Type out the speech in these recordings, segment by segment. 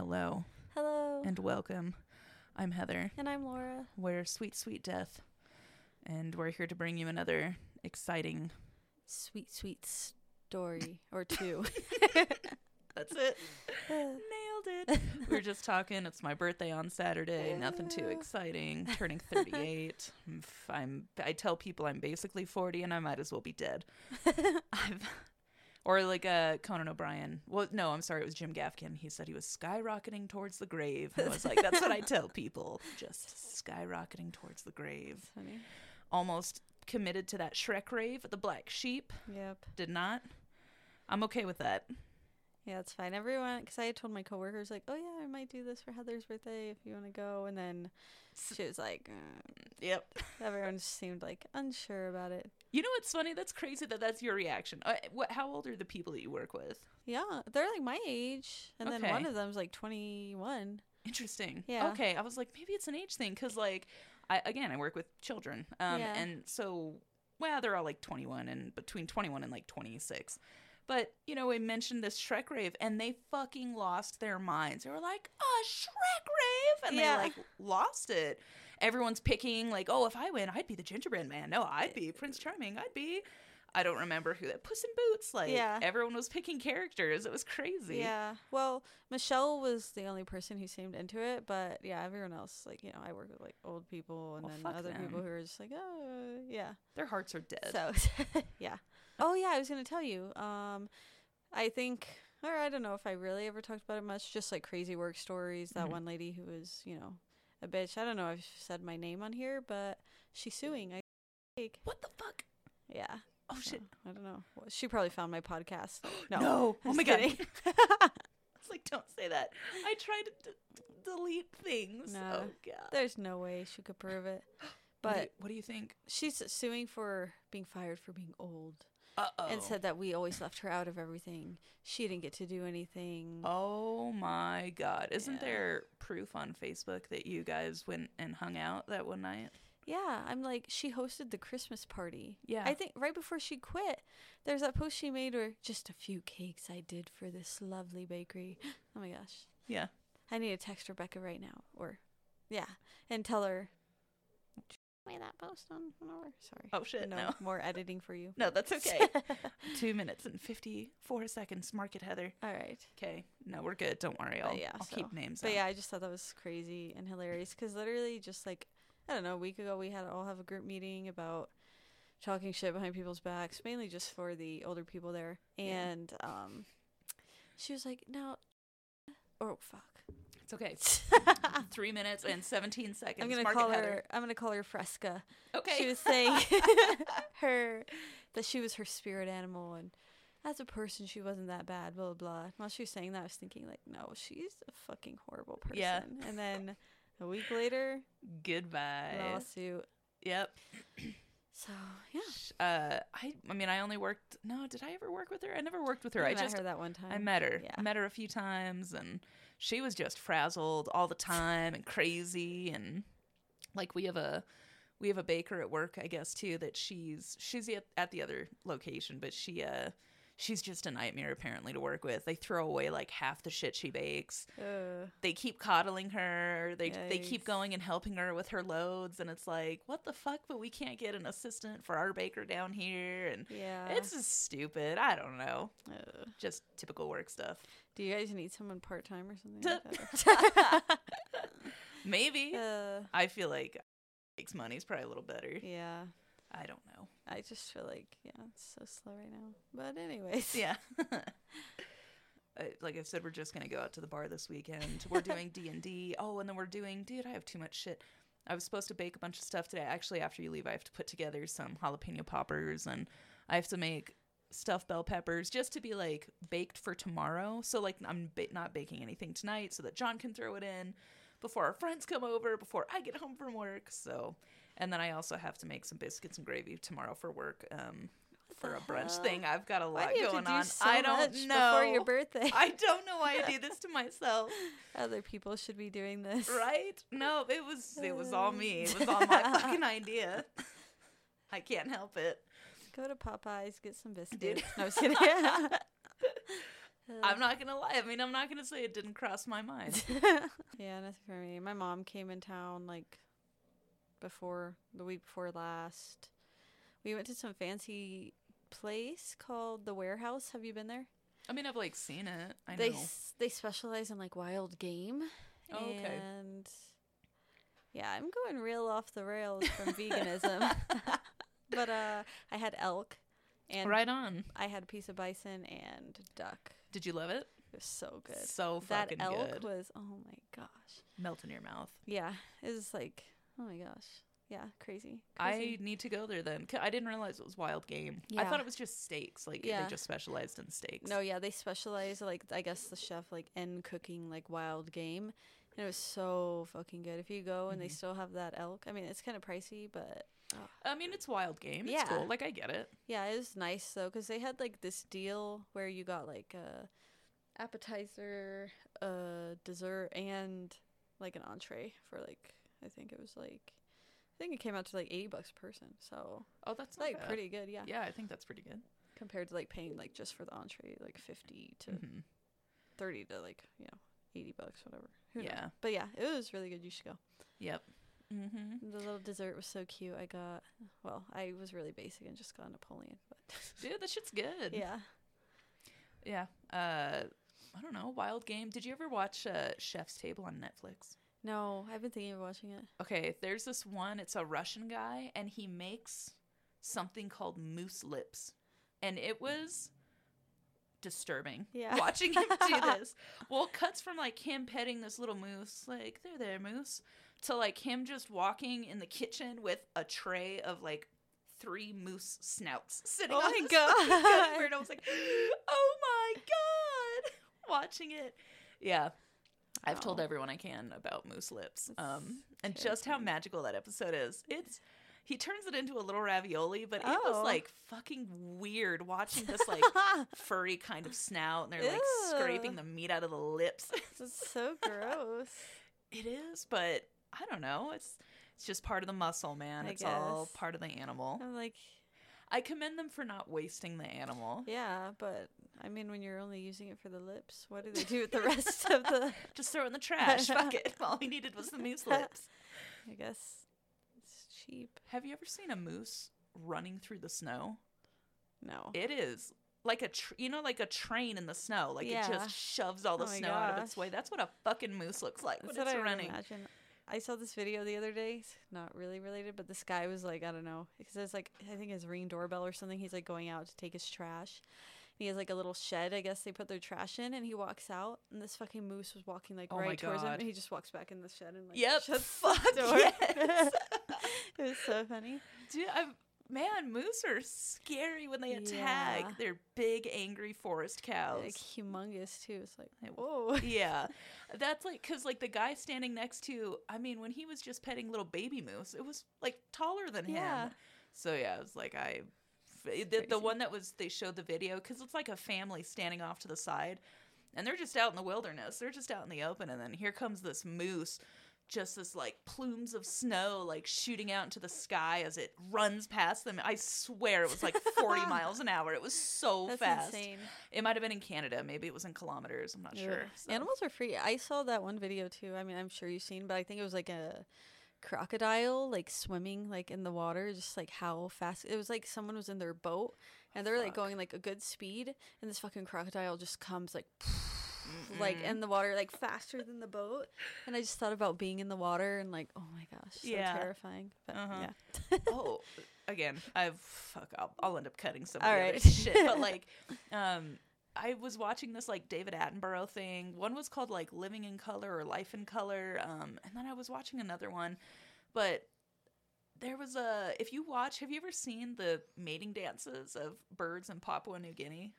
Hello Hello. and welcome. I'm Heather. And I'm Laura. We're Sweet Sweet Death, and we're here to bring you another exciting. Sweet, sweet story or two. That's it. Nailed it. we were just talking. It's my birthday on Saturday. Nothing too exciting. Turning 38. I'm, f- I'm. I tell people I'm basically 40, and I might as well be dead. I've. Or like uh, Conan O'Brien. Well, no, I'm sorry. It was Jim Gaffigan. He said he was skyrocketing towards the grave. And I was like, that's what I tell people. Just skyrocketing towards the grave. Funny. Almost committed to that Shrek rave at the Black Sheep. Yep. Did not. I'm okay with that. Yeah, it's fine. Everyone, because I had told my coworkers, like, oh, yeah, I might do this for Heather's birthday if you want to go. And then she was like, uh, Yep. everyone just seemed like unsure about it. You know what's funny? That's crazy that that's your reaction. Uh, what? How old are the people that you work with? Yeah, they're like my age. And then one Okay. of them's like 21. Interesting. Yeah. Okay. I was like, maybe it's an age thing because, like, I again, I work with children, um, Yeah. and so well, they're all like 21 and between 21 and like 26. But you know, we mentioned this Shrek rave, and they fucking lost their minds. They were like, "A Shrek rave," and Yeah. they like lost it. Everyone's picking like, "Oh, if I win, I'd be the gingerbread man. No, I'd be Prince Charming. I'd be." I don't remember who that Puss in Boots. Like Yeah. everyone was picking characters. It was crazy. Yeah. Well, Michelle was the only person who seemed into it, but yeah, everyone else, like, you know, I work with like old people and Well, then other people who are just like, oh, yeah. Their hearts are dead. So, yeah. Oh, yeah, I was going to tell you. Um, I think, or I don't know if I really ever talked about it much, just like crazy work stories. That Mhm. one lady who was, you know, a bitch. I don't know if I've said my name on here, but she's suing. I think. what the fuck? Yeah. Oh so, shit. I don't know. Well, She probably found my podcast. No. No. Oh my just god. It's like don't say that. I try to d- delete things. No. Oh god. There's no way she could prove it. What do you- But what do you think? she's suing for being fired for being old Uh oh. and said that we always left her out of everything. She didn't get to do anything. Oh my god. Isn't Yeah. there proof on Facebook that you guys went and hung out that one night? Yeah, I'm like, she hosted the Christmas party. Yeah. I think right before she quit, there's that post she made where just a few cakes I did for this lovely bakery. Oh my gosh. Yeah. I need to text Rebecca right now. Or, yeah, and tell her. Made that post on whatever. Sorry. Oh shit. No. more editing for you. No, that's okay. Two minutes and fifty-four seconds. Mark it, Heather. All right. Okay. No, we're good. Don't worry. I'll, yeah, I'll so- keep names. But out. yeah, I just thought that was crazy and hilarious because literally just like I don't know, a week ago we had all have a group meeting about talking shit behind people's backs, mainly just for the older people there. Yeah. And um, she was like, "Now, oh fuck." It's okay. Three minutes and seventeen seconds. I'm gonna call Heather. her. I'm gonna call her Fresca. Okay. She was saying her that she was her spirit animal, and as a person she wasn't that bad. Blah blah blah. While she was saying that, I was thinking like, no, she's a fucking horrible person. Yeah. And then a week later, Goodbye. lawsuit. Yep. So yeah, Uh, I I mean, I only worked. No, did I ever work with her? I never worked with her. I met just her that one time. I met her. Yeah. I met her a few times, and she was just frazzled all the time and crazy. And like we have a we have a baker at work, I guess too. That she's she's at, at the other location, but she uh she's just a nightmare apparently to work with. They throw away like half the shit she bakes. Uh, They keep coddling her. They they keep going and helping her with her loads, and it's like what the fuck? But we can't get an assistant for our baker down here, and yeah. it's just stupid. I don't know. Uh, Just typical work stuff. do you guys need someone part time or something? Like? Maybe. uh, I feel like makes money's probably a little better. yeah. I don't know. I just feel like yeah, it's so slow right now. But anyways, Yeah. Uh, like I said, we're just gonna go out to the bar this weekend. We're doing D and D. Oh, and then we're doing. Dude, I have too much shit. I was supposed to bake a bunch of stuff today. Actually, after you leave, I have to put together some jalapeno poppers, and I have to make stuffed bell peppers just to be like baked for tomorrow. So like I'm ba- not baking anything tonight, so that John can throw it in before our friends come over, before I get home from work. So, and then I also have to make some biscuits and gravy tomorrow for work. Um, for a brunch hell? thing, I've got a lot do you have going do on. so I don't know. before your birthday. I don't know why I do this to myself. Other people should be doing this. Right? No, it was it was all me. It was all my fucking idea. I can't help it. Go to Popeyes, get some Dude. biscuits. No, I was kidding. I'm not gonna lie. I mean, I'm not gonna say it didn't cross my mind. yeah, nothing for me. My mom came in town like before the week before last. We went to some fancy place called the Warehouse. Have you been there? I mean, I've like seen it. I they know. s- they specialize in like wild game. Oh, okay. And yeah, I'm going real off the rails from veganism. but uh I had elk and right on. I had a piece of bison and duck. Did you love it? It was so good. So fucking that elk good. was oh my gosh. Melt in your mouth. Yeah, it was like oh my gosh. Yeah, crazy. I need to go there then. I didn't realize it was wild game. I thought it was just steaks. Like Yeah. they just specialized in steaks. No, yeah, they specialize like I guess the chef like in cooking like wild game. And it was so fucking good. If you go and they Mhm. still have that elk, I mean it's kind of pricey, but I mean it's wild game. It's Yeah. cool. Like I get it. yeah, it was nice though because they had like this deal where you got like a appetizer, a dessert, and like an entree for like I think it was like I think it came out to like eighty bucks a person. So Oh, that's like bad. pretty good, yeah. Yeah, I think that's pretty good. Compared to like paying like just for the entree like fifty to Mhm. thirty to like you know eighty bucks whatever. Who knows? Yeah. But yeah, it was really good. You should go. Yep. Mm-hmm. The little dessert was so cute. I got well, I was really basic and just got Napoleon, but Dude, that shit's good. yeah. Yeah. Uh, I don't know. Wild game. Did you ever watch uh, Chef's Table on Netflix? No, I've been thinking of watching it. Okay, there's this one. It's a Russian guy, and he makes something called moose lips, and it was disturbing. Yeah. watching him do this. Well, it cuts from like him petting this little moose, like there, there, moose, to like him just walking in the kitchen with a tray of like three moose snouts sitting Oh on my God. board. I was like, oh my god, watching it. Yeah. I've told everyone I can about moose lips. Um, and just how magical that episode is. It's he turns it into a little ravioli, but it was Oh. like fucking weird watching this like furry kind of snout and they're like scraping the meat out of the lips. That's so gross. it is, but I don't know. It's it's just part of the muscle, man. I it's all part of the animal. I'm like, I commend them for not wasting the animal. yeah, but I mean, when you're only using it for the lips, what do they do with the rest of the? Just throw it in the trash. Fuck it. All we needed was the moose lips. I guess it's cheap. Have you ever seen a moose running through the snow? No. It is like a tr- you know like a train in the snow. Like it just shoves all the Oh snow out of its way. That's what a fucking moose looks like That's when what it's I running. imagine. I saw this video the other day. it's Not really related, but this guy was like, I don't know, because it's like I think his ring doorbell or something. He's like going out to take his trash. And he has like a little shed. I guess they put their trash in, and he walks out, and this fucking moose was walking like Oh right towards him, and he just walks back in the shed and like Yep. shuts Fuck the door. yes. it was so funny. Dude, I'm, man, moose are scary when they attack. Yeah. They're big, angry forest cows. Like humongous too. It's like whoa. yeah, that's like because like the guy standing next to, I mean, when he was just petting little baby moose, it was like taller than Yeah. him. So yeah, it was like I, eh, the, the one that was they showed the video because it's like a family standing off to the side, and they're just out in the wilderness. They're just out in the open, and then here comes this moose. Just this like plumes of snow like shooting out into the sky as it runs past them. I swear it was like 40 miles an hour. It was so That's fast. insane. It might have been in Canada. Maybe it was in kilometers. I'm not Ugh. sure. So- Animals are free. I saw that one video too. I mean, I'm sure you've seen, but I think it was like a crocodile like swimming like in the water, just like how fast it was like someone was in their boat and they're like Fuck. going like a good speed and this fucking crocodile just comes like like Mm-mm. in the water like faster than the boat and I just thought about being in the water and like oh my gosh so Yeah. terrifying but Uh-huh. yeah oh, again, I've fuck. I'll, I'll end up cutting some of All right. shit. But like, um, I was watching this like David Attenborough thing. One was called like Living in Color or Life in Color. Um, and then I was watching another one, but there was a. If you watch, have you ever seen the mating dances of birds in Papua New Guinea?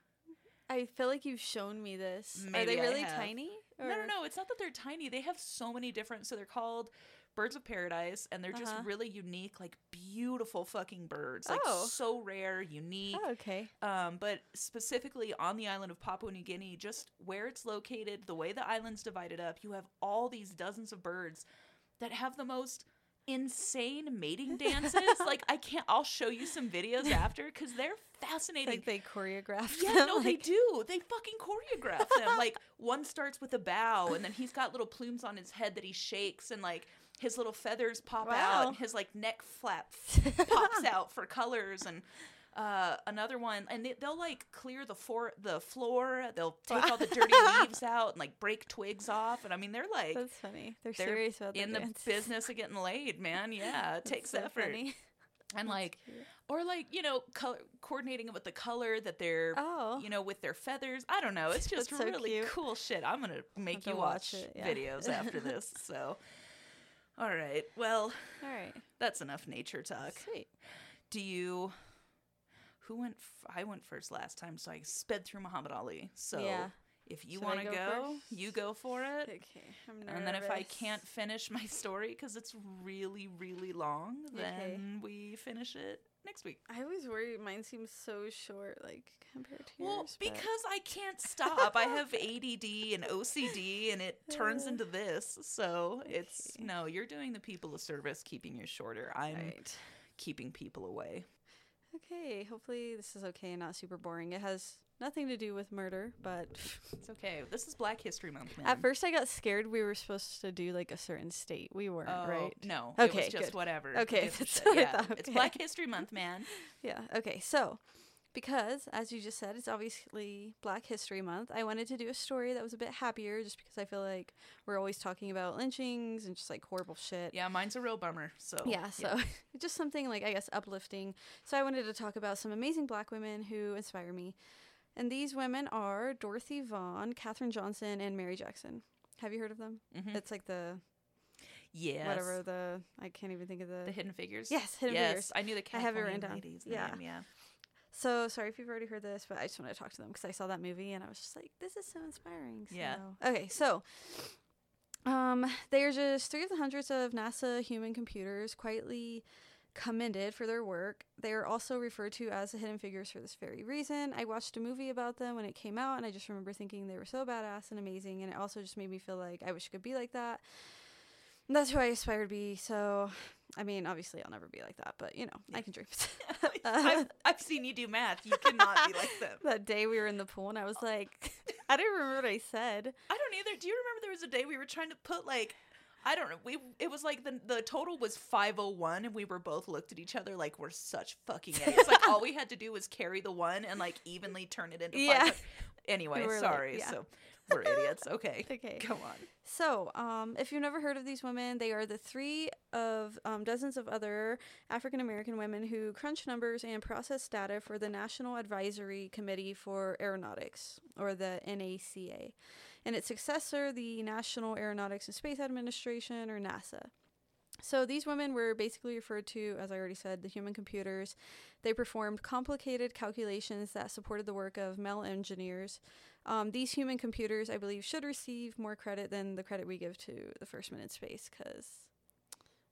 I feel like you've shown me this are they I really have. tiny No, no, no. It's not that they're tiny. They have so many different. So they're called birds of paradise, and they're just Uh-huh. really unique, like beautiful fucking birds. Like Oh. so rare, unique. oh, okay Um, but specifically on the island of Papua New Guinea, just where it's located, the way the island's divided up, you have all these dozens of birds that have the most insane mating dances. like I can't. I'll show you some videos after because they're fascinating. Like they choreographed yeah, them. no, they do. They fucking choreograph them. like one starts with a bow, and then he's got little plumes on his head that he shakes, and like his little feathers pop out, and his like neck flap pops out for colors, and uh, another one, and they, they'll like clear the floor, the floor. They'll take all the dirty leaves out and like break twigs off, and I mean they're like That's funny. They're, they're serious about in the business of getting laid, man. Yeah, it takes so effort, funny. and like cute. or like you know color coordinating it with the color that they're Oh. you know with their feathers i don't know it's just so really cute. cool shit i'm gonna make you watch watch, it, yeah. videos after this so all right well All right. that's enough nature talk Sweet. do you who went f- i went first last time so i sped through muhammad ali so Yeah. if you want to go go, you go for it Okay. I'm nervous. and then if I can't finish my story because it's really, really long, Okay. then we finish it next week. I always worry mine seems so short, like compared to Well, yours. but- because I can't stop. I have ADD and OCD, and it turns into this. So it's Okay. no, you're doing the people a service, keeping you shorter. I'm Right. keeping people away. Okay. Hopefully this is okay and not super boring. It has nothing to do with murder, but It's okay. This is Black History Month, man. at first I got scared we were supposed to do like a certain state. We weren't, Oh, right? No. it Okay, was just good. whatever. Okay, Who gives a that's what I yeah, thought, It's. Black History Month, man. Yeah. Okay. So, because as you just said, it's obviously Black History Month, I wanted to do a story that was a bit happier just because I feel like we're always talking about lynchings and just like horrible shit. Yeah, mine's a real bummer. So Yeah, so just something like I guess uplifting. So I wanted to talk about some amazing black women who inspire me. And these women are Dorothy Vaughan, Katherine Johnson, and Mary Jackson. Have you heard of them? Mhm. It's like the yes. whatever the I can't even think of the, the Hidden Figures. Yes, Hidden yes, Figures. I knew the I have it written down. lady's Yeah. name. Yeah. So sorry if you've already heard this, but I just want to talk to them because I saw that movie and I was just like, this is so inspiring. Yeah. So- Okay, so um, they are just three of the hundreds of NASA human computers quietly commended for their work. They are also referred to as the hidden figures for this very reason. I watched a movie about them when it came out, and I just remember thinking they were so badass and amazing, and it also just made me feel like I wish I could be like that. And that's who I aspire to be. So, I mean, obviously, I'll never be like that, but you know, I can dream. I've, I've seen you do math. You cannot be like them. that day we were in the pool and I was oh. like, I don't remember what I said. I don't either. Do you remember there was a day we were trying to put like I don't know. We it was like the the total was 501 and we were both looked at each other like we're such fucking idiots. like all we had to do was carry the one and like evenly turn it into Yeah. five. Anyway, We were like- sorry. yeah. So we're idiots. Okay. Okay. Go on. So, um, if you've never heard of these women, they are the three of um, dozens of other African American women who crunch numbers and process data for the National Advisory Committee for Aeronautics, or the NACA, and its successor, the National Aeronautics and Space Administration, or NASA. So these women were basically referred to, as I already said, the human computers. They performed complicated calculations that supported the work of male engineers. Um, these human computers, I believe, should receive more credit than the credit we give to the first man in space, because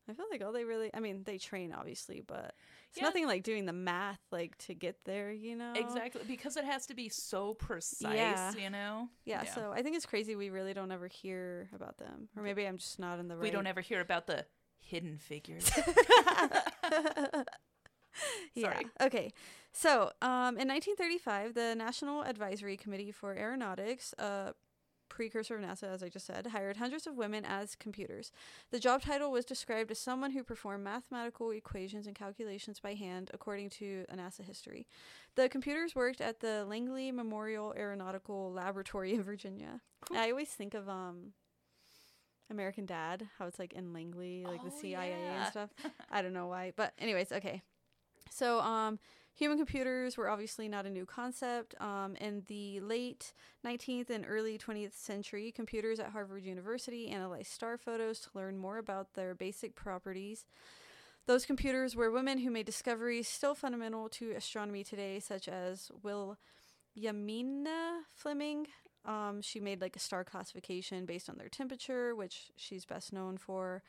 I feel like all they really, I mean, they train obviously, but it's Yeah. nothing like doing the math like to get there, you know? Exactly because it has to be so precise, Yeah. you know. Yeah, so I think it's crazy we really don't ever hear about them, or maybe I'm just not in the right. we don't ever hear about the hidden figures. Yeah. Sorry. Okay. So, um, in 1935, the National Advisory Committee for Aeronautics, uh, precursor of NASA, as I just said, hired hundreds of women as computers. The job title was described as someone who performed mathematical equations and calculations by hand, according to a NASA history. The computers worked at the Langley Memorial Aeronautical Laboratory in Virginia. Cool. I always think of um, American Dad, how it's like in Langley, like the Oh, CIA yeah. and stuff. I don't know why, but anyways, okay. So, um, human computers were obviously not a new concept. Um, in the late 19th and early 20th century, computers at Harvard University analyzed star photos to learn more about their basic properties. Those computers were women who made discoveries still fundamental to astronomy today, such as Will Yamina Fleming. Um, she made like a star classification based on their temperature, which she's best known for.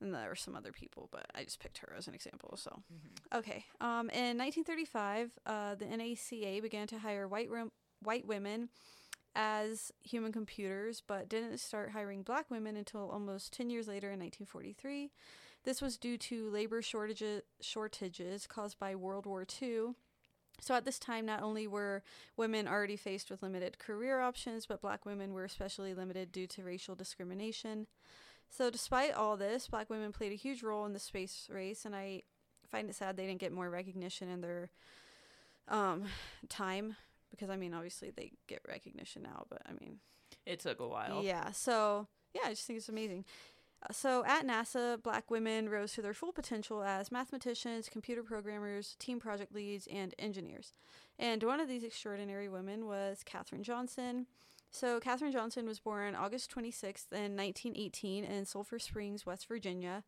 And there were some other people, but I just picked her as an example. So, Mm-hmm. okay. Um, in 1935, uh, the NACA began to hire white white women as human computers, but didn't start hiring black women until almost 10 years later in 1943. This was due to labor shortages, shortages caused by World War II. So at this time, not only were women already faced with limited career options, but black women were especially limited due to racial discrimination. So, despite all this, black women played a huge role in the space race, and I find it sad they didn't get more recognition in their um, time because I mean, obviously they get recognition now, but I mean, It took a while. yeah. So yeah, I just think it's amazing. Uh, So at NASA, black women rose to their full potential as mathematicians, computer programmers, team project leads, and engineers. And one of these extraordinary women was Katherine Johnson. So Katherine Johnson was born August 26th in 1918 in Sulphur Springs, West Virginia.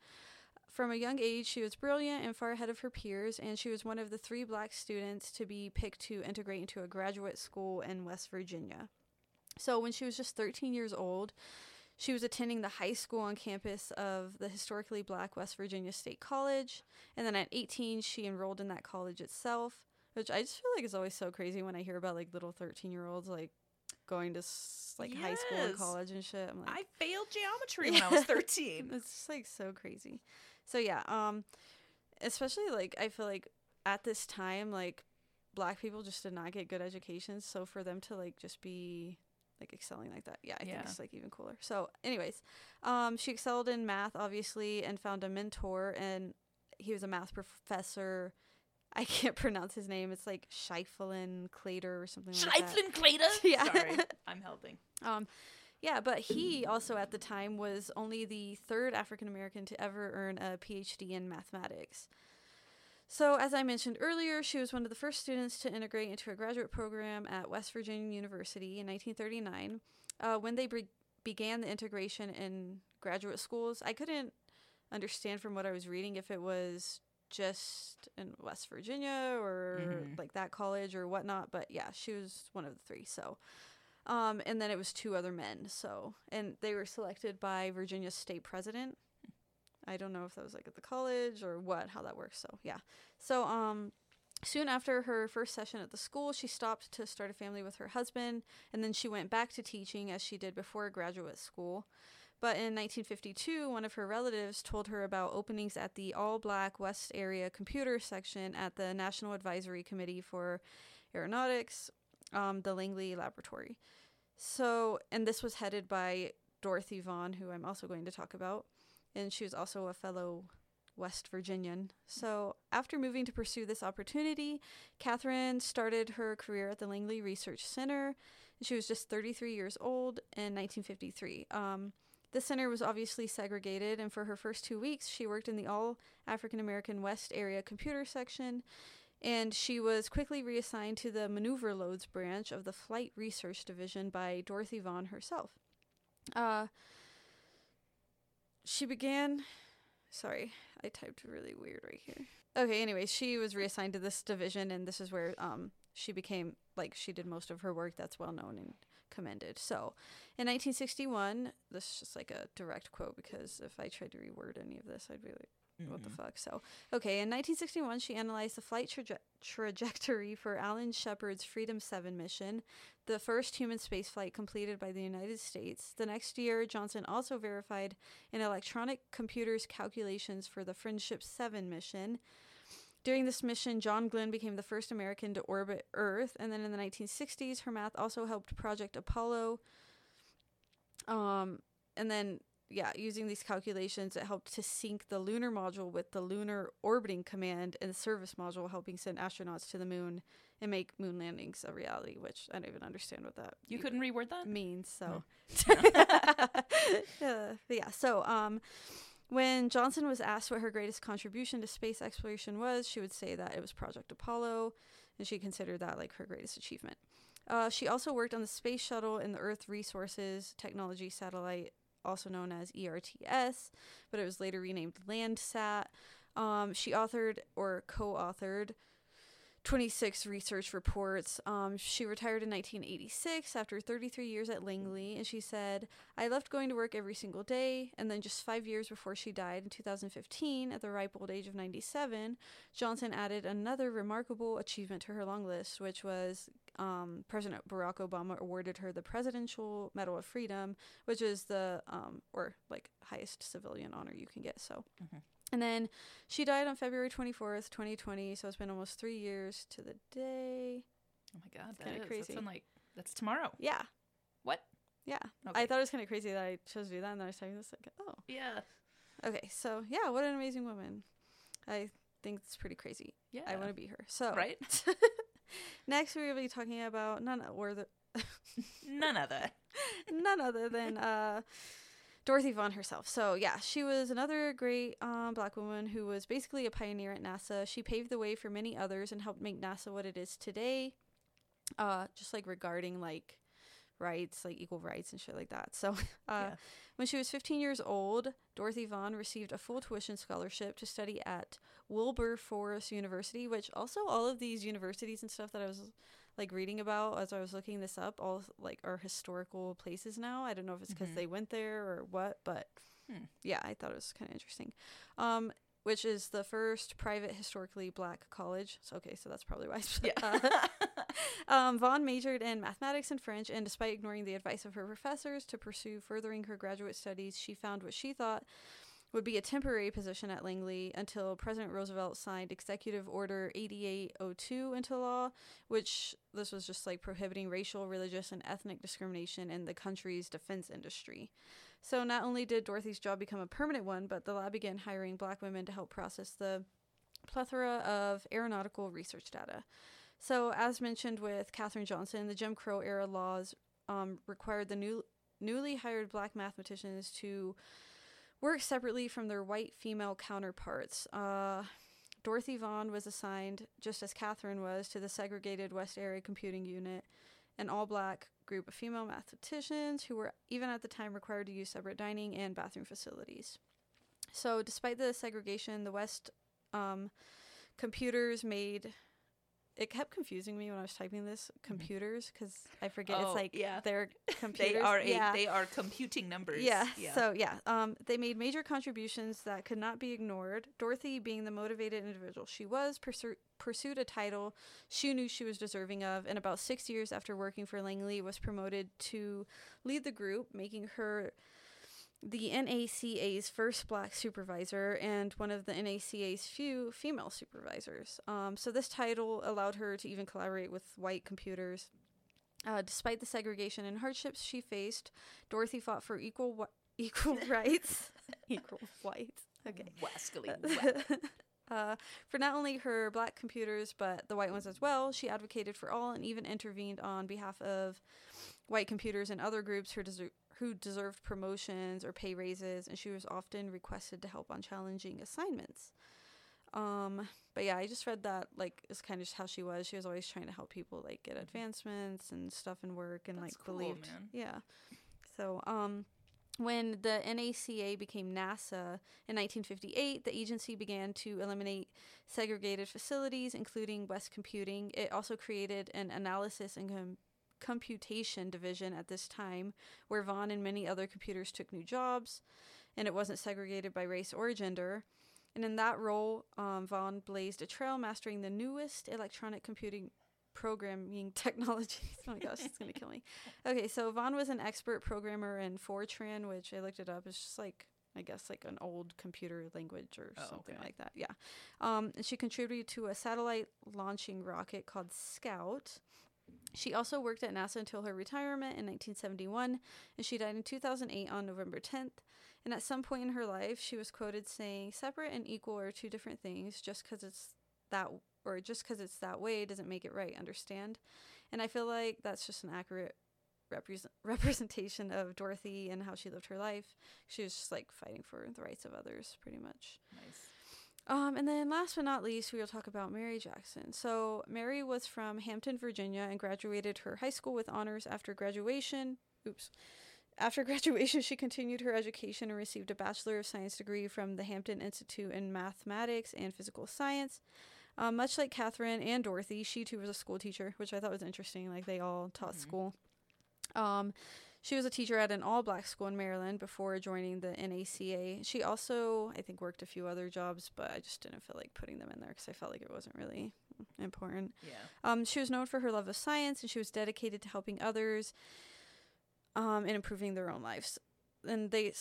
From a young age, she was brilliant and far ahead of her peers, and she was one of the three black students to be picked to integrate into a graduate school in West Virginia. So when she was just 13 years old, she was attending the high school on campus of the historically black West Virginia State College. And then at 18, she enrolled in that college itself, which I just feel like is always so crazy when I hear about like little 13 year olds like going to s- like high school and college and shit. I'm like, I failed geometry when I was 13. it's just like so crazy. So yeah, um especially like I feel like at this time like black people just did not get good educations, so for them to like just be like excelling like that. Yeah, I Yeah. think it's like even cooler. So anyways, um she excelled in math obviously and found a mentor and he was a math professor. I can't pronounce his name. It's like Schieffelin Claytor or something like that. Schieffelin Claytor? Yeah. Sorry, I'm helping. Um, yeah, but he also at the time was only the third African American to ever earn a PhD in mathematics. So, as I mentioned earlier, she was one of the first students to integrate into a graduate program at West Virginia University in 1939. Uh, when they be- began the integration in graduate schools, I couldn't understand from what I was reading if it was just in West Virginia or Mhm. like that college or whatnot. But yeah, she was one of the three. So, um, and then it was two other men. So, and they were selected by Virginia's state president. I don't know if that was like at the college or what, how that works. So, yeah. So, um, soon after her first session at the school, she stopped to start a family with her husband, and then she went back to teaching as she did before graduate school. But in 1952, one of her relatives told her about openings at the all black West Area computer section at the National Advisory Committee for Aeronautics, um, the Langley Laboratory. So, and this was headed by Dorothy Vaughan, who I'm also going to talk about. And she was also a fellow West Virginian. So, after moving to pursue this opportunity, Katherine started her career at the Langley Research Center. She was just 33 years old in 1953. Um, the center was obviously segregated, and for her first two weeks, she worked in the all African American West area computer section. And she was quickly reassigned to the maneuver loads branch of the Flight Research Division by Dorothy Vaughan herself. Uh, she began. Sorry, I typed really weird right here. Okay, anyways, she was reassigned to this division, and this is where um she became like she did most of her work that's well known and commended. So, in 1961, this is just like a direct quote because if I tried to reword any of this, I'd be like, what the Mhm. fuck? So, okay, in 1961, she analyzed the flight traje- trajectory for Alan Shepard's Freedom 7 mission, the first human spaceflight completed by the United States. The next year, Johnson also verified in electronic computers calculations for the Friendship 7 mission. During this mission, John Glenn became the first American to orbit Earth, and then in the 1960s, her math also helped Project Apollo. Um, and then yeah, using these calculations, it helped to sync the lunar module with the lunar orbiting command and the service module, helping send astronauts to the moon and make moon landings a reality. Which I don't even understand what that You couldn't reword that? means. So, Uh, but yeah. So, um, when Johnson was asked what her greatest contribution to space exploration was, she would say that it was Project Apollo, and she considered that like her greatest achievement. Uh, she also worked on the space shuttle and the Earth Resources Technology Satellite, also known as ERTS, but it was later renamed Landsat. Um, she authored or co-authored 26 research reports. Um, she retired in 1986 after 33 years at Langley, and she said, I left going to work every single day, and then just five years before she died in 2015, at the ripe old age of 97, Johnson added another remarkable achievement to her long list, which was um, President Barack Obama awarded her the Presidential Medal of Freedom, which is the, um, or like highest civilian honor you can get. So, Mhm. And then she died on February 24th, 2020. So it's been almost three years to the day. Oh my god, that kinda is. crazy. That's like that's tomorrow. Yeah. What? Yeah. Okay. I thought it was kind of crazy that I chose to do that. And then I was typing this, like, oh. Yeah. Okay. So, yeah, what an amazing woman. I think it's pretty crazy. Yeah. I want to be her. So, Right? next we will be talking about none, or the, None other. none other than uh, Dorothy Vaughan herself. So yeah, she was another great um, black woman who was basically a pioneer at NASA. She paved the way for many others and helped make NASA what it is today. Uh, just like regarding like rights, like equal rights and shit like that. So uh, Yeah. when she was 15 years old, Dorothy Vaughan received a full tuition scholarship to study at Wilberforce University, which also all of these universities and stuff that I was like reading about as I was looking this up, all like are historical places now. I don't know if it's because Mhm. they went there or what, but Hmm. yeah, I thought it was kind of interesting. Um, which is the first private historically black college. So okay, so that's probably why. Yeah. Uh, um, Vaughan majored in mathematics and French, and despite ignoring the advice of her professors to pursue furthering her graduate studies, she found what she thought would be a temporary position at Langley until President Roosevelt signed Executive Order 8802 into law, which this was just like prohibiting racial, religious, and ethnic discrimination in the country's defense industry. So not only did Dorothy's job become a permanent one, but the lab began hiring black women to help process the plethora of aeronautical research data. So, as mentioned with Katherine Johnson, the Jim Crow era laws um, required the new, newly hired black mathematicians to work separately from their white female counterparts. Uh, Dorothy Vaughan was assigned, just as Katherine was, to the segregated West Area Computing Unit, an all black group of female mathematicians who were, even at the time, required to use separate dining and bathroom facilities. So, despite the segregation, the West um, computers made. It kept confusing me when I was typing this computers because I forget Oh, it's like yeah. their computers. They are a, yeah. they are computing numbers. Yeah. Yeah. So yeah, um, they made major contributions that could not be ignored. Dorothy, being the motivated individual she was, pursu- pursued a title she knew she was deserving of, and about six years after working for Langley, was promoted to lead the group, making her the NACA's first black supervisor and one of the NACA's few female supervisors. Um, so this title allowed her to even collaborate with white computers. Uh, despite the segregation and hardships she faced, Dorothy fought for equal equal rights, equal whites. Okay. Wascally uh, for not only her black computers but the white ones as well, she advocated for all and even intervened on behalf of white computers and other groups who, deser- who deserved promotions or pay raises, and she was often requested to help on challenging assignments. Um, but yeah, I just read that like it's kind of just how she was. She was always trying to help people like get advancements and stuff in work and That's like cool, believed. man. Yeah. So um when the NACA became NASA in 1958, the agency began to eliminate segregated facilities, including West Computing. It also created an analysis and com- computation division at this time, where Vaughan and many other computers took new jobs, and it wasn't segregated by race or gender. And in that role, um, Vaughan blazed a trail mastering the newest electronic computing programming technologies. oh my gosh, it's gonna kill me. Okay, so Vaughan was an expert programmer in Fortran, which I looked it up. It's just like I guess like an old computer language or Oh, something okay. like that. Yeah. Um, and she contributed to a satellite launching rocket called Scout. She also worked at NASA until her retirement in 1971, and she died in 2008 on November 10th. And at some point in her life, she was quoted saying, "Separate and equal are two different things. Just because it's that, or just because it's that way, doesn't make it right. Understand?" And I feel like that's just an accurate represent- representation of Dorothy and how she lived her life. She was just like fighting for the rights of others, pretty much. Nice. Um, and then last but not least, we will talk about Mary Jackson. So Mary was from Hampton, Virginia, and graduated her high school with honors after graduation. Oops. After graduation, she continued her education and received a Bachelor of Science degree from the Hampton Institute in Mathematics and Physical Science. Um, much like Katherine and Dorothy, she too was a school teacher, which I thought was interesting. Like they all taught Mhm. school. Um, she was a teacher at an all black school in Maryland before joining the NACA. She also, I think, worked a few other jobs, but I just didn't feel like putting them in there because I felt like it wasn't really important. Yeah. Um, she was known for her love of science and she was dedicated to helping others um, and improving their own lives. And they,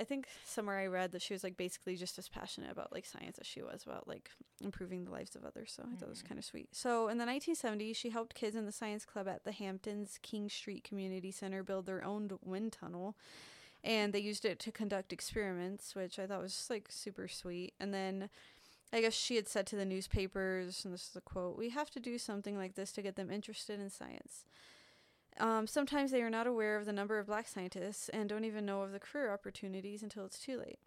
i think somewhere I read that she was like basically just as passionate about like science as she was about like improving the lives of others. So I thought it was Mhm. kind of sweet. So in the 1970s, she helped kids in the science club at the Hamptons King Street Community Center build their own wind tunnel. And they used it to conduct experiments, which I thought was just, like super sweet. And then I guess she had said to the newspapers, and this is a quote We have to do something like this to get them interested in science. Um, sometimes they are not aware of the number of black scientists and don't even know of the career opportunities until it's too late.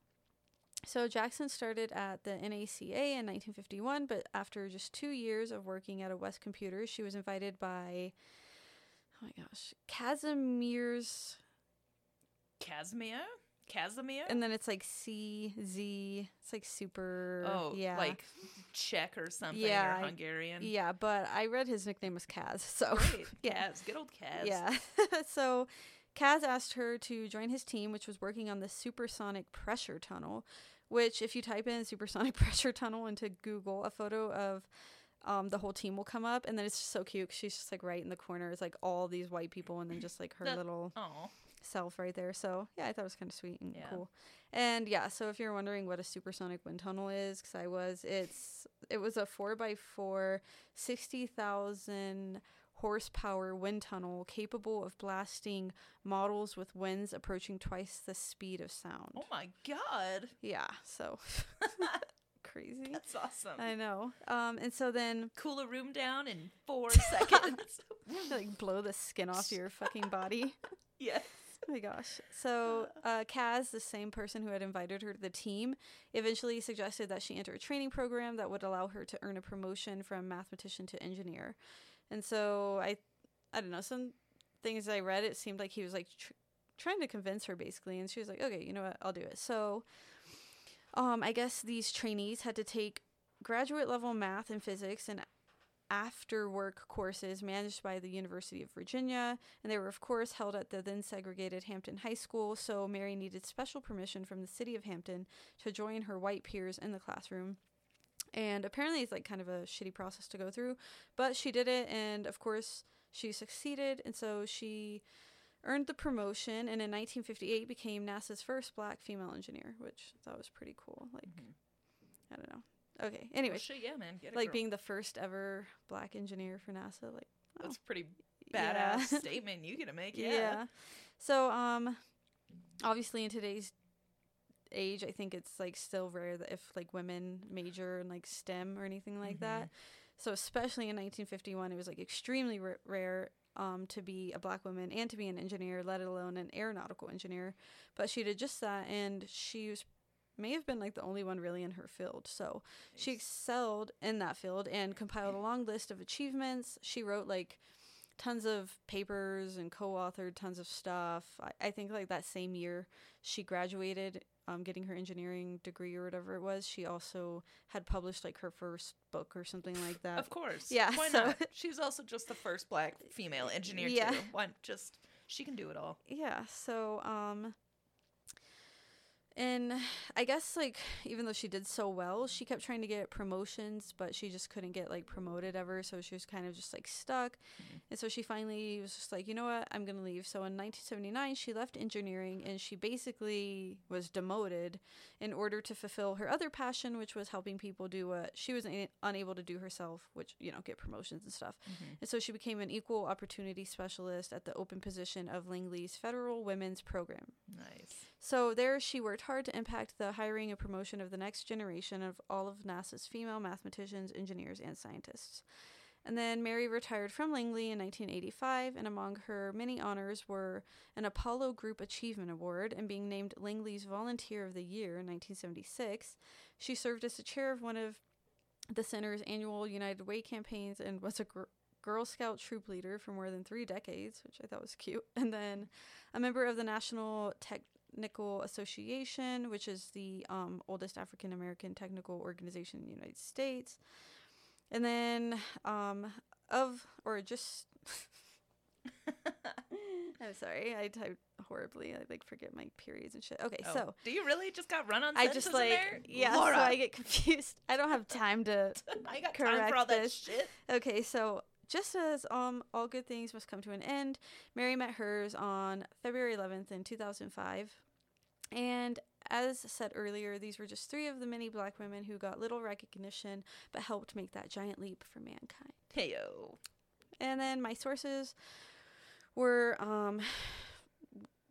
So Jackson started at the NACA in 1951, but after just two years of working at a West Computers, she was invited by, oh my gosh, Casimir's, Casimir? Casimir? and then it's like C Z. It's like super. oh, yeah, like Czech or something Yeah, or Hungarian. yeah. But I read his nickname was Kaz, so Great. Yeah. Kaz. Good old Kaz. Yeah. so Kaz asked her to join his team, which was working on the supersonic pressure tunnel, which, if you type in supersonic pressure tunnel into Google, a photo of um, the whole team will come up. And then it's just so cute 'cause she's just like right in the corner. It's like all these white people and then just like her That- little Oh. Self right there. So yeah, I thought it was kind of sweet and Yeah. cool. And yeah, so if you're wondering what a supersonic wind tunnel is, because I was, it's it was a four by four, sixty thousand horsepower wind tunnel capable of blasting models with winds approaching twice the speed of sound. Oh my god. Yeah, so crazy. That's awesome. I know. Um, and so then Cool a room down in four seconds. like blow the skin off your fucking body. yes. Oh my gosh. So, uh, Kaz, the same person who had invited her to the team, eventually suggested that she enter a training program that would allow her to earn a promotion from mathematician to engineer. And so, I, I don't know, some things I read, it seemed like he was like tr- trying to convince her basically. And she was like, okay, you know what, I'll do it. So, um, I guess these trainees had to take graduate level math and physics and after work courses managed by the University of Virginia, and they were, of course, held at the then segregated Hampton High School. So Mary needed special permission from the city of Hampton to join her white peers in the classroom. And apparently, it's like kind of a shitty process to go through, but she did it, and of course, she succeeded. And so she earned the promotion, and in 1958 became NASA's first black female engineer, which I thought was pretty cool. Like, Mhm. I don't know. Okay. Anyway, Well, shit, yeah, man. Get a like girl. being the first ever black engineer for NASA. Like, oh, That's a pretty yeah. badass statement you gonna make. Yeah. yeah. So, um, obviously in today's age, I think it's like still rare that if like women major in like STEM or anything like that. So, especially in 1951, it was like extremely r- rare. Um, to be a black woman and to be an engineer, let alone an aeronautical engineer, but she did just that, and she was may have been like the only one really in her field. So she excelled in that field and compiled a long list of achievements. She wrote like tons of papers and co-authored tons of stuff. I, I think like that same year she graduated, um, getting her engineering degree or whatever it was. She also had published like her first book or something like that. Of course. Yeah, Why so- not? She's also just the first black female engineer Yeah. too. Why just she can do it all. Yeah. So um. And I guess like even though she did so well, she kept trying to get promotions, but she just couldn't get like promoted ever. So she was kind of just like stuck. Mhm. And so she finally was just like, you know what, I'm gonna leave. So in 1979, she left engineering and she basically was demoted in order to fulfill her other passion, which was helping people do what she was a- unable to do herself, which you know get promotions and stuff. And so she became an equal opportunity specialist at the open position of Langley's Federal Women's Program. Nice. So there she worked hard to impact the hiring and promotion of the next generation of all of NASA's female mathematicians, engineers, and scientists. And then Mary retired from Langley in 1985, and among her many honors were an Apollo Group Achievement Award and being named Langley's Volunteer of the Year in 1976. She served as the chair of one of the center's annual United Way campaigns and was a gr- Girl Scout troop leader for more than three decades, which I thought was cute. And then a member of the National Technical Association, which is the um, oldest African American technical organization in the United States. And then um, of, or just, I'm sorry, I typed horribly. I like forget my periods and shit. Okay, Oh, so do you really just got run on? I just like, yeah, Laura, so I get confused. I don't have time to I got time correct for all that this. shit. Okay, so just as um all good things must come to an end, Mary met hers on February 11th in 2005. And as said earlier, these were just three of the many black women who got little recognition but helped make that giant leap for mankind. Heyo. And then my sources were um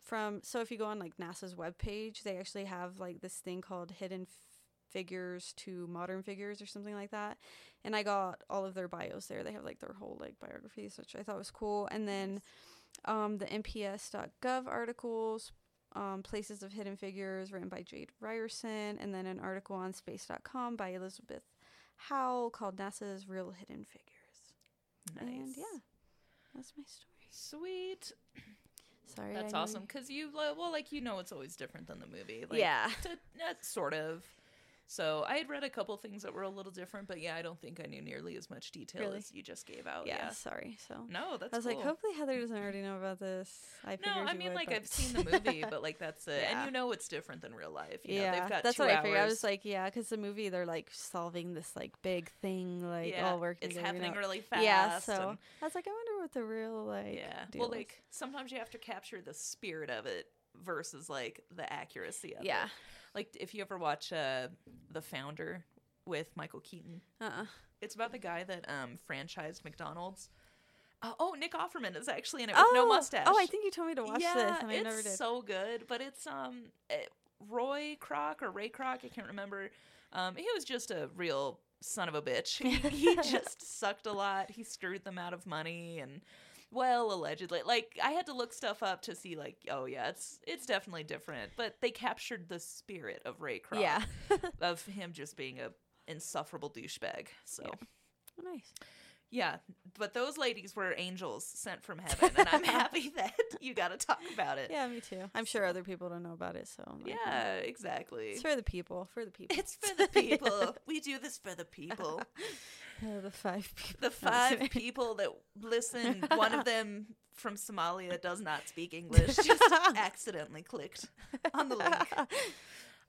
from so if you go on like NASA's webpage, they actually have like this thing called hidden F- figures to modern figures or something like that. And I got all of their bios there. They have like their whole like biographies, which I thought was cool. And then um the NPS.gov articles um, Places of Hidden Figures, written by Jade Ryerson, and then an article on space.com by Elizabeth Howell called NASA's Real Hidden Figures. Nice. And yeah, that's my story. Sweet. Sorry. That's awesome. Because you, well, like, you know, it's always different than the movie. Like, yeah. To, uh, sort of. So I had read a couple things that were a little different, but yeah, I don't think I knew nearly as much detail Really? as you just gave out. yeah, Yeah. Sorry. So No, that's I was like, hopefully Heather doesn't already know about this. I No, I mean, would, like but- I've seen the movie, but like that's it, Yeah. and you know it's different than real life. You know, yeah, they've got that's what I figured. I was like, yeah, because the movie they're like solving this like big thing, like yeah, all working it's together. you happening know? really fast. Yeah, so and- I was like, I wonder what the real like. yeah. Well, is. like sometimes you have to capture the spirit of it versus like the accuracy of it. yeah, Like if you ever watch uh The Founder with Michael Keaton, uh, uh it's about the guy that um franchised McDonald's. Uh, oh, Nick Offerman is actually in it with no mustache. Oh, I think you told me to watch yeah, this, I it's never did. so good. But it's um eh, Roy Kroc or Ray Kroc, I can't remember. Um, he was just a real son of a bitch. He just sucked a lot. He screwed them out of money and. Well, allegedly, like I had to look stuff up to see, like, oh yeah, it's it's definitely different. But they captured the spirit of Ray Kroc, yeah, of him just being a insufferable douchebag. So Oh, nice. Yeah, but those ladies were angels sent from heaven, and I'm happy that you got to talk about it. Yeah, me too. I'm sure other people don't know about it, so I'm like, Yeah, exactly. it's for the people, for the people. It's for the people. we do this for the people. Uh, the five people. The five people that listen, one of them from Somalia does not speak English, just accidentally clicked on the link.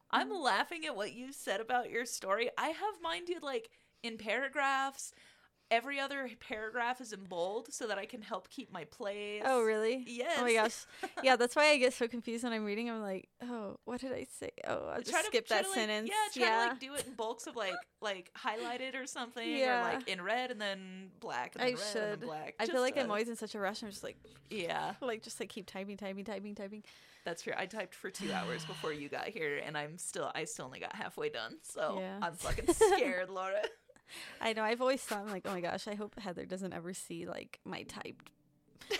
I'm laughing at what you said about your story. I have mine did like in paragraphs. Every other paragraph is in bold so that I can help keep my place. Oh, really? Yes. Oh my gosh. Yeah, that's why I get so confused when I'm reading. I'm like, oh, what did I say? Oh, I'll just Try to- skip try that to, like- sentence. Yeah, try to like do it in bulks of like like highlighted or something, or like in red and then black and I then red and should. then black. I feel Just, like I'm uh, always in such a rush. I'm just like, yeah, like just like keep typing, typing, typing, typing. that's true. I typed for two hours before you got here, and I'm still I still only got halfway done, so Yeah. I'm fucking scared, Laura. I know. I've always thought, I'm like, oh my gosh, I hope Heather doesn't ever see like my typed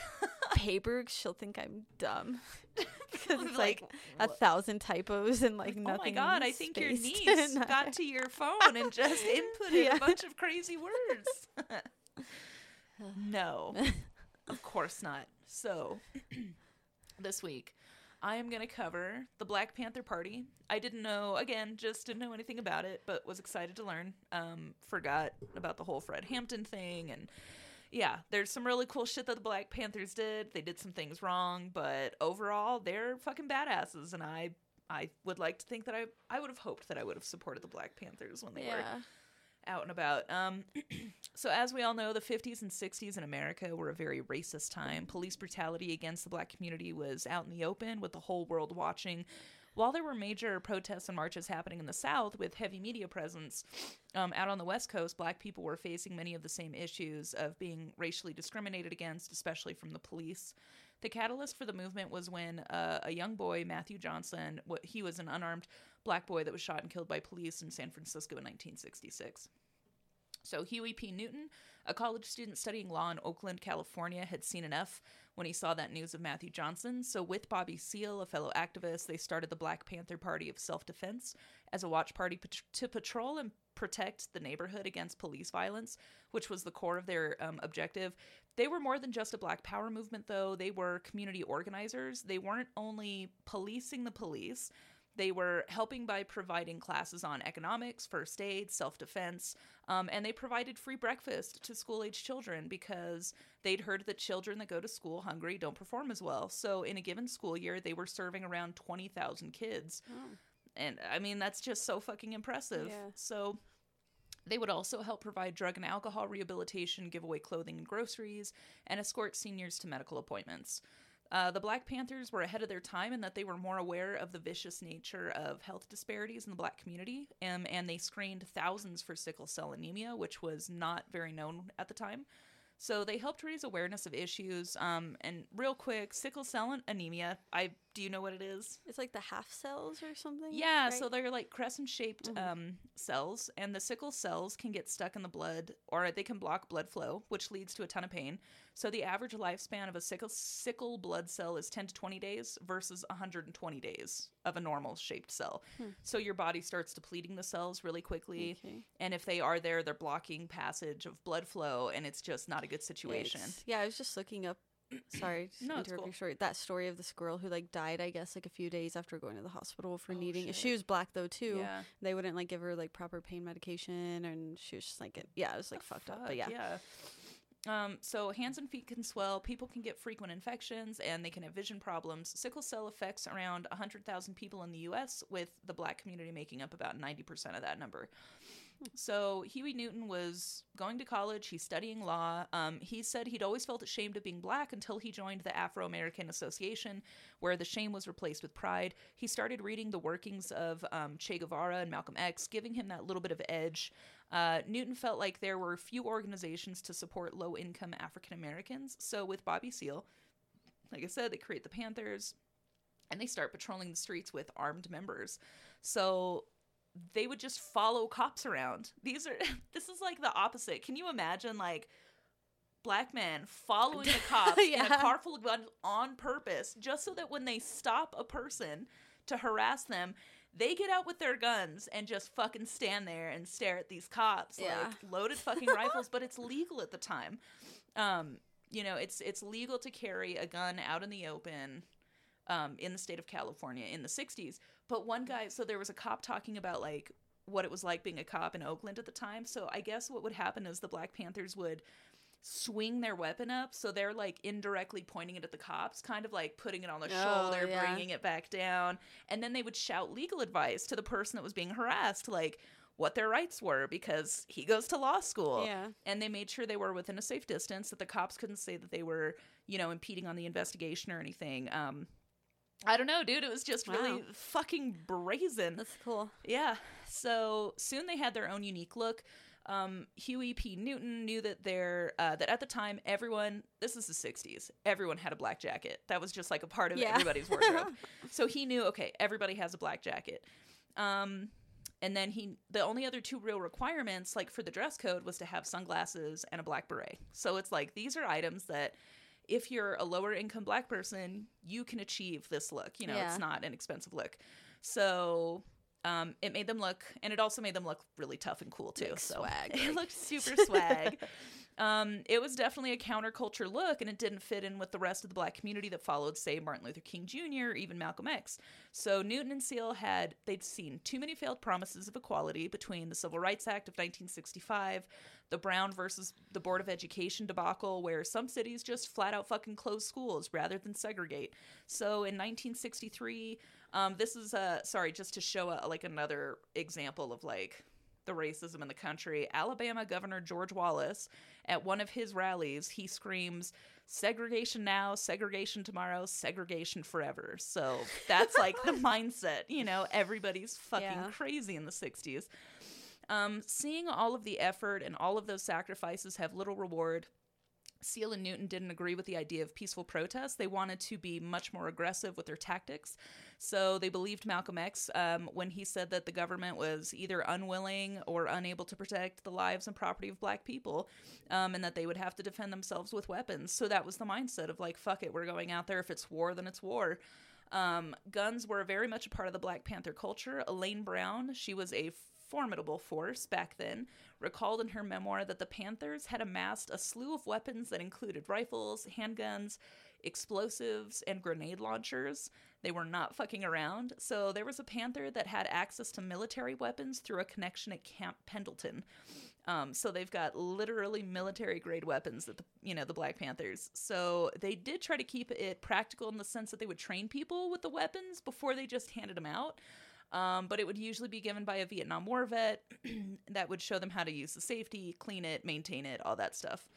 paper. She'll think I'm dumb because it's like, a thousand typos and like oh nothing. my god, I think your niece got to your phone and just inputted Yeah. a bunch of crazy words. no, of course not. So, this week, I am going to cover the Black Panther Party. I didn't know, again, just didn't know anything about it, but was excited to learn. Um, forgot about the whole Fred Hampton thing and yeah, there's some really cool shit that the Black Panthers did. They did some things wrong, but overall, they're fucking badasses. And I, I would like to think that I, I would have hoped that I would have supported the Black Panthers when they were yeah. Out and about. Um, so as we all know, the 50s and 60s in America were a very racist time. Police brutality against the black community was out in the open with the whole world watching. While there were major protests and marches happening in the South with heavy media presence, um, out on the West Coast, black people were facing many of the same issues of being racially discriminated against, especially from the police. The catalyst for the movement was when uh, a young boy, Matthew Johnson, he was an unarmed black boy that was shot and killed by police in San Francisco in 1966. So Huey P. Newton, a college student studying law in Oakland, California, had seen enough when he saw that news of Matthew Johnson. So with Bobby Seale, a fellow activist, they started the Black Panther Party of Self-Defense as a watch party pat- to patrol and protect the neighborhood against police violence, which was the core of their um, objective. They were more than just a Black Power movement, though. They were community organizers. They weren't only policing the police, they were helping by providing classes on economics, first aid, self defense, um, and they provided free breakfast to school age children because they'd heard that children that go to school hungry don't perform as well. So, in a given school year, they were serving around 20,000 kids. Oh. And I mean, that's just so fucking impressive. Yeah. So, they would also help provide drug and alcohol rehabilitation, give away clothing and groceries, and escort seniors to medical appointments. Uh, the Black Panthers were ahead of their time in that they were more aware of the vicious nature of health disparities in the black community, um, and they screened thousands for sickle cell anemia, which was not very known at the time. So they helped raise awareness of issues. Um, and real quick, sickle cell anemia. I do you know what it is? It's like the half cells or something. Yeah, right? so they're like crescent shaped Mhm. um, cells, and the sickle cells can get stuck in the blood or they can block blood flow, which leads to a ton of pain. So the average lifespan of a sickle, sickle blood cell is 10 to 20 days versus 120 days of a normal shaped cell. Hmm. So your body starts depleting the cells really quickly. Okay. And if they are there, they're blocking passage of blood flow, and it's just not a good situation. Yikes. Yeah, I was just looking up. Sorry, No, it's interrupt cool. your story. That story of this girl who like died, I guess, like a few days after going to the hospital for Oh, needing. shit. She was black though too. Yeah. They wouldn't like give her like proper pain medication, and she was just like, it, yeah, it was like fucked up. But yeah, yeah. Um, so hands and feet can swell. People can get frequent infections, and they can have vision problems. Sickle cell affects around 100,000 people in the U.S., with the black community making up about 90% of that number. So Huey Newton was going to college. He's studying law. Um, he said he'd always felt ashamed of being black until he joined the Afro American Association, where the shame was replaced with pride. He started reading the workings of um, Che Guevara and Malcolm X, giving him that little bit of edge. Uh, Newton felt like there were few organizations to support low income African Americans. So with Bobby Seale, like I said, they create the Panthers and they start patrolling the streets with armed members. So they would just follow cops around. These are this is like the opposite. Can you imagine like black men following the cops in a car full of guns on purpose just so that when they stop a person to harass them, they get out with their guns and just fucking stand there and stare at these cops Yeah. like loaded fucking rifles, but it's legal at the time. Um, you know, it's it's legal to carry a gun out in the open um, in the state of California in the 60s. But one guy, so there was a cop talking about like what it was like being a cop in Oakland at the time. So I guess what would happen is the Black Panthers would swing their weapon up so they're like indirectly pointing it at the cops kind of like putting it on the Oh, shoulder yeah. bringing it back down. And then they would shout legal advice to the person that was being harassed like what their rights were because he goes to law school. Yeah. and they made sure they were within a safe distance that the cops couldn't say that they were you know impeding on the investigation or anything. Um i don't know dude it was just really fucking brazen. That's cool. yeah. So soon they had their own unique look um, Huey P. Newton knew that there uh, that at the time everyone this is the 60s everyone had a black jacket that was just like a part of Yeah. everybody's wardrobe so he knew okay everybody has a black jacket um, and then he the only other two real requirements like for the dress code was to have sunglasses and a black beret so it's like these are items that if you're a lower income black person you can achieve this look you know Yeah. it's not an expensive look so um, it made them look and it also made them look really tough and cool too Like so swag, it looked super swag um, it was definitely a counterculture look, and it didn't fit in with the rest of the black community that followed, say, Martin Luther King Jr. or even Malcolm X. So Newton and Seale had they'd seen too many failed promises of equality between the Civil Rights Act of 1965, the Brown versus the Board of Education debacle, where some cities just flat out fucking closed schools rather than segregate. So in 1963, um, this is uh sorry, just to show a, like another example of like the racism in the country. Alabama Governor George Wallace, at one of his rallies, he screams, segregation now, segregation tomorrow, segregation forever. So that's like the mindset, you know, everybody's fucking Yeah. crazy in the 60s. Um, seeing all of the effort and all of those sacrifices have little reward, Seale and Newton didn't agree with the idea of peaceful protest. They wanted to be much more aggressive with their tactics. So they believed Malcolm X um, when he said that the government was either unwilling or unable to protect the lives and property of black people um, and that they would have to defend themselves with weapons. So that was the mindset of like, fuck it, we're going out there. If it's war, then it's war. Um, guns were very much a part of the Black Panther culture. Elaine Brown, she was a formidable force back then, recalled in her memoir that the Panthers had amassed a slew of weapons that included rifles, handguns, explosives, and grenade launchers. They were not fucking around. So there was a Panther that had access to military weapons through a connection at Camp Pendleton. Um, so they've got literally military grade weapons that the you know the Black Panthers. So they did try to keep it practical in the sense that they would train people with the weapons before they just handed them out. Um, but it would usually be given by a Vietnam War vet that would show them how to use the safety, clean it, maintain it, all that stuff.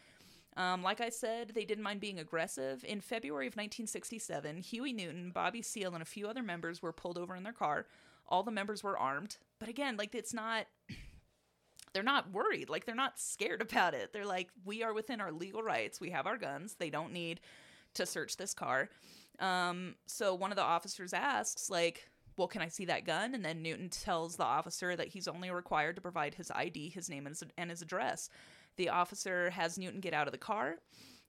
Um, like I said, they didn't mind being aggressive. In February of 1967, Huey Newton, Bobby Seale, and a few other members were pulled over in their car. All the members were armed. But again, like it's not they're not worried. Like they're not scared about it. They're like, we are within our legal rights. We have our guns. They don't need to search this car. Um, so one of the officers asks, like, well, can I see that gun? And then Newton tells the officer that he's only required to provide his ID, his name, and his, and his address. The officer has Newton get out of the car.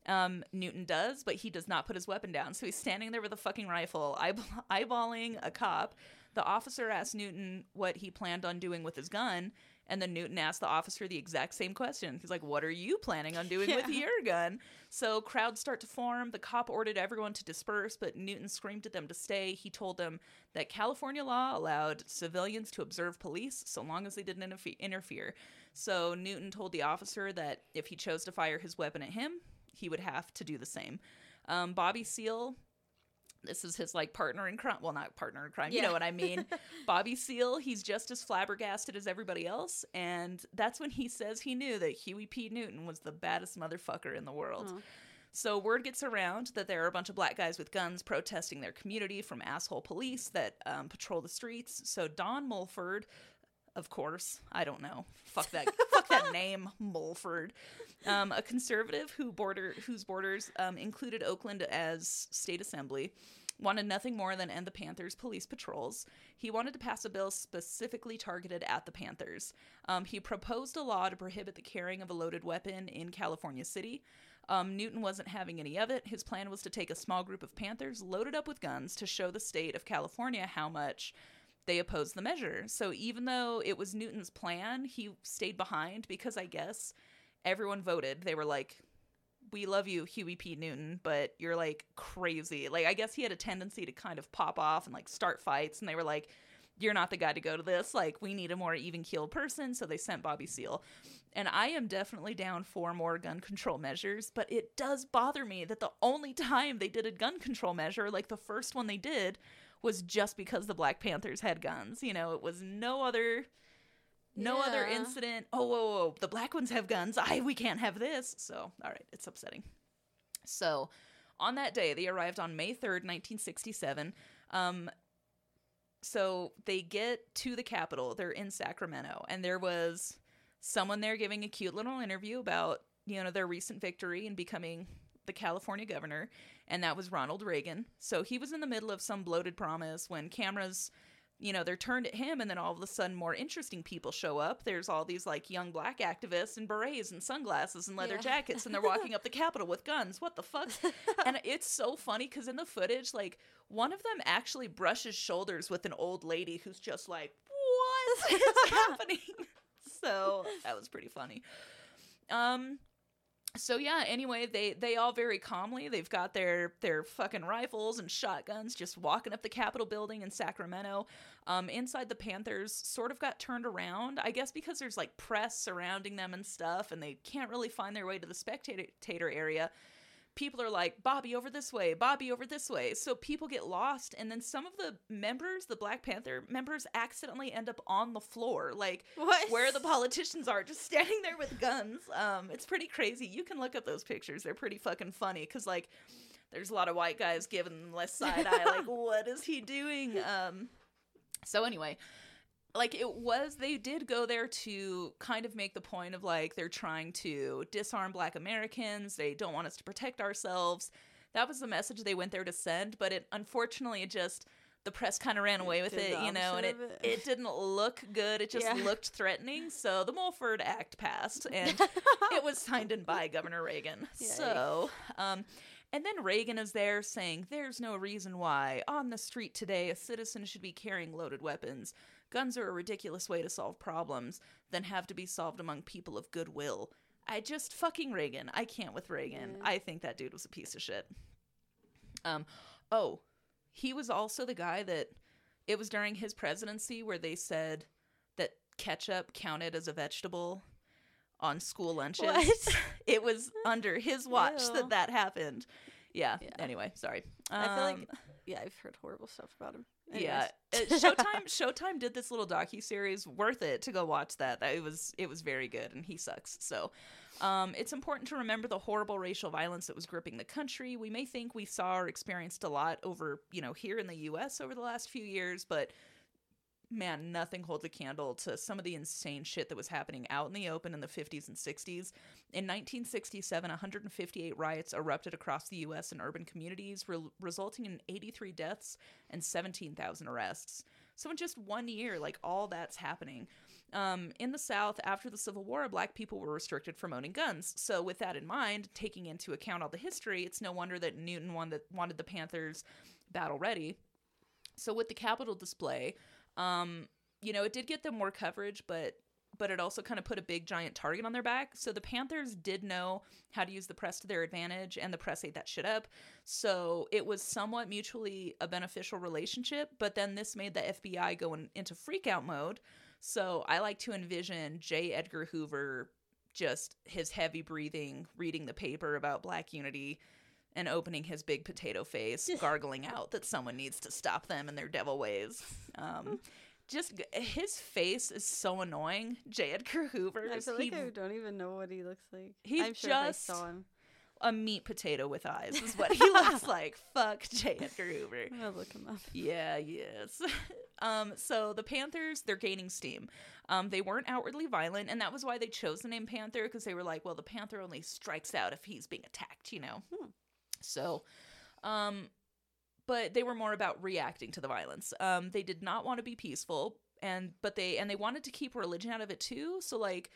Um, Newton does, but he does not put his weapon down. So he's standing there with a fucking rifle, eyeballing a cop. The officer asks Newton what he planned on doing with his gun, and then Newton asked the officer the exact same question. He's like, What are you planning on doing yeah. with your gun? So crowds start to form. The cop ordered everyone to disperse, but Newton screamed at them to stay. He told them that California law allowed civilians to observe police so long as they didn't interfere. So Newton told the officer that if he chose to fire his weapon at him, he would have to do the same. Um, Bobby Seale, this is his like partner in crime. Well, not partner in crime. Yeah. You know what I mean? Bobby Seale, he's just as flabbergasted as everybody else. And that's when he says he knew that Huey P. Newton was the baddest motherfucker in the world. Oh. So word gets around that there are a bunch of black guys with guns protesting their community from asshole police that um, patrol the streets. So Don Mulford, of course, I don't know. Fuck that. fuck that name, Mulford. Um, a conservative who border whose borders um, included Oakland as state assembly wanted nothing more than end the Panthers' police patrols. He wanted to pass a bill specifically targeted at the Panthers. Um, he proposed a law to prohibit the carrying of a loaded weapon in California City. Um, Newton wasn't having any of it. His plan was to take a small group of Panthers loaded up with guns to show the state of California how much they opposed the measure. So even though it was Newton's plan, he stayed behind because I guess everyone voted. They were like, we love you, Huey P. Newton, but you're like crazy. Like, I guess he had a tendency to kind of pop off and like start fights, and they were like, you're not the guy to go to this. Like, we need a more even keeled person. So they sent Bobby Seale. And I am definitely down for more gun control measures, but it does bother me that the only time they did a gun control measure, like the first one they did, was just because the Black Panthers had guns. You know, it was no other no yeah. other incident. Oh, whoa, whoa, the black ones have guns. I we can't have this. So, all right, it's upsetting. So, on that day, they arrived on May 3rd, 1967. Um, so they get to the Capitol. They're in Sacramento, and there was someone there giving a cute little interview about you know their recent victory and becoming the California governor, and that was Ronald Reagan. So he was in the middle of some bloated promise when cameras you know, they're turned at him, and then all of a sudden, more interesting people show up. There's all these like young black activists in berets and sunglasses and leather yeah. jackets, and they're walking up the Capitol with guns. What the fuck? and it's so funny because in the footage, like one of them actually brushes shoulders with an old lady who's just like, "What is happening?" so that was pretty funny. Um, so yeah anyway they they all very calmly they've got their their fucking rifles and shotguns just walking up the capitol building in sacramento. Um, inside the panthers sort of got turned around i guess because there's like press surrounding them and stuff and they can't really find their way to the spectator area people are like bobby over this way bobby over this way. So people get lost and then some of the members the black panther members accidentally end up on the floor like what? where the politicians are just standing there with guns. Um it's pretty crazy. You can look up those pictures. They're pretty fucking funny because like there's a lot of white guys giving them less side eye like what is he doing? Um so anyway like it was they did go there to kind of make the point of like they're trying to disarm black americans they don't want us to protect ourselves that was the message they went there to send but it unfortunately it just the press kind of ran away with it, you know, and it, it, it didn't look good. It just yeah. looked threatening. So the Mulford Act passed, and it was signed in by Governor Reagan. Yay. So, um, and then Reagan is there saying, There's no reason why on the street today a citizen should be carrying loaded weapons. Guns are a ridiculous way to solve problems than have to be solved among people of goodwill. I just fucking Reagan. I can't with Reagan. Yeah. I think that dude was a piece of shit. Um, oh, he was also the guy that it was during his presidency where they said that ketchup counted as a vegetable on school lunches. What? it was under his watch Ew. that that happened. Yeah. yeah. Anyway, sorry. Um, I feel like um, yeah, I've heard horrible stuff about him. Yeah, Anyways. Uh, Showtime. Showtime did this little docu series. Worth it to go watch that. That it was it was very good, and he sucks. So, um, it's important to remember the horrible racial violence that was gripping the country. We may think we saw or experienced a lot over you know here in the U.S. over the last few years, but man, nothing holds a candle to some of the insane shit that was happening out in the open in the 50s and 60s. In 1967, 158 riots erupted across the U.S. and urban communities, re- resulting in 83 deaths and 17,000 arrests. So, in just one year, like all that's happening. Um, in the South, after the Civil War, black people were restricted from owning guns. So, with that in mind, taking into account all the history, it's no wonder that Newton wanted the Panthers battle ready. So, with the Capitol display, um, you know, it did get them more coverage, but but it also kind of put a big giant target on their back. So the Panthers did know how to use the press to their advantage, and the press ate that shit up. So it was somewhat mutually a beneficial relationship. But then this made the FBI go in, into freakout mode. So I like to envision J. Edgar Hoover just his heavy breathing, reading the paper about black unity. And opening his big potato face, gargling out that someone needs to stop them in their devil ways. Um, just his face is so annoying. J. Edgar Hoover. I feel he- like I don't even know what he looks like. He's I'm sure if I saw him. a meat potato with eyes is what he looks like. Fuck J. Edgar Hoover. I'm gonna look him up. Yeah, yes. um, so the Panthers, they're gaining steam. Um, they weren't outwardly violent, and that was why they chose the name Panther because they were like, well, the Panther only strikes out if he's being attacked, you know. Hmm. So, um, but they were more about reacting to the violence. Um, they did not want to be peaceful, and but they and they wanted to keep religion out of it too. So like.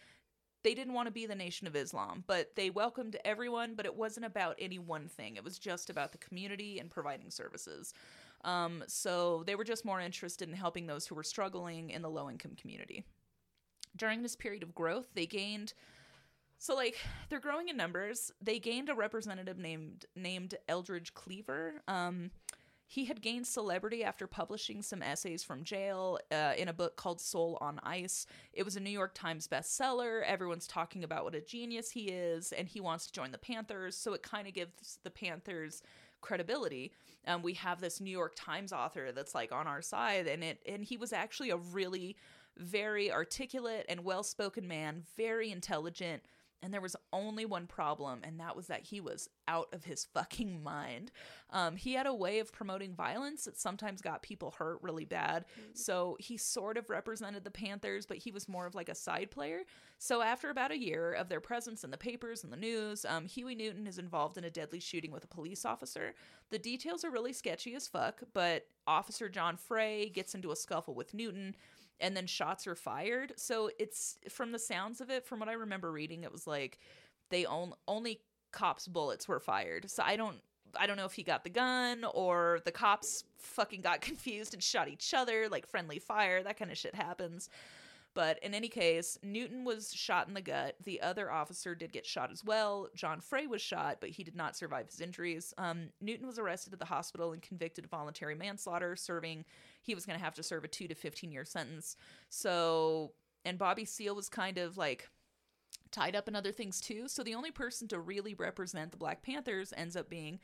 They didn't want to be the Nation of Islam, but they welcomed everyone, but it wasn't about any one thing. It was just about the community and providing services. Um, so they were just more interested in helping those who were struggling in the low income community. During this period of growth, they gained so like they're growing in numbers. They gained a representative named named Eldridge Cleaver. Um, he had gained celebrity after publishing some essays from jail uh, in a book called Soul on Ice. It was a New York Times bestseller. Everyone's talking about what a genius he is, and he wants to join the Panthers. So it kind of gives the Panthers credibility. Um, we have this New York Times author that's like on our side, and it and he was actually a really very articulate and well-spoken man, very intelligent. And there was only one problem, and that was that he was out of his fucking mind. Um, he had a way of promoting violence that sometimes got people hurt really bad. So he sort of represented the Panthers, but he was more of like a side player. So after about a year of their presence in the papers and the news, um, Huey Newton is involved in a deadly shooting with a police officer. The details are really sketchy as fuck, but Officer John Frey gets into a scuffle with Newton and then shots are fired. So it's from the sounds of it, from what I remember reading, it was like they on, only cops' bullets were fired. So I don't I don't know if he got the gun or the cops fucking got confused and shot each other, like friendly fire, that kind of shit happens. But in any case, Newton was shot in the gut. The other officer did get shot as well. John Frey was shot, but he did not survive his injuries. Um, Newton was arrested at the hospital and convicted of voluntary manslaughter, serving, he was going to have to serve a two to 15 year sentence. So, and Bobby Seale was kind of like tied up in other things too. So the only person to really represent the Black Panthers ends up being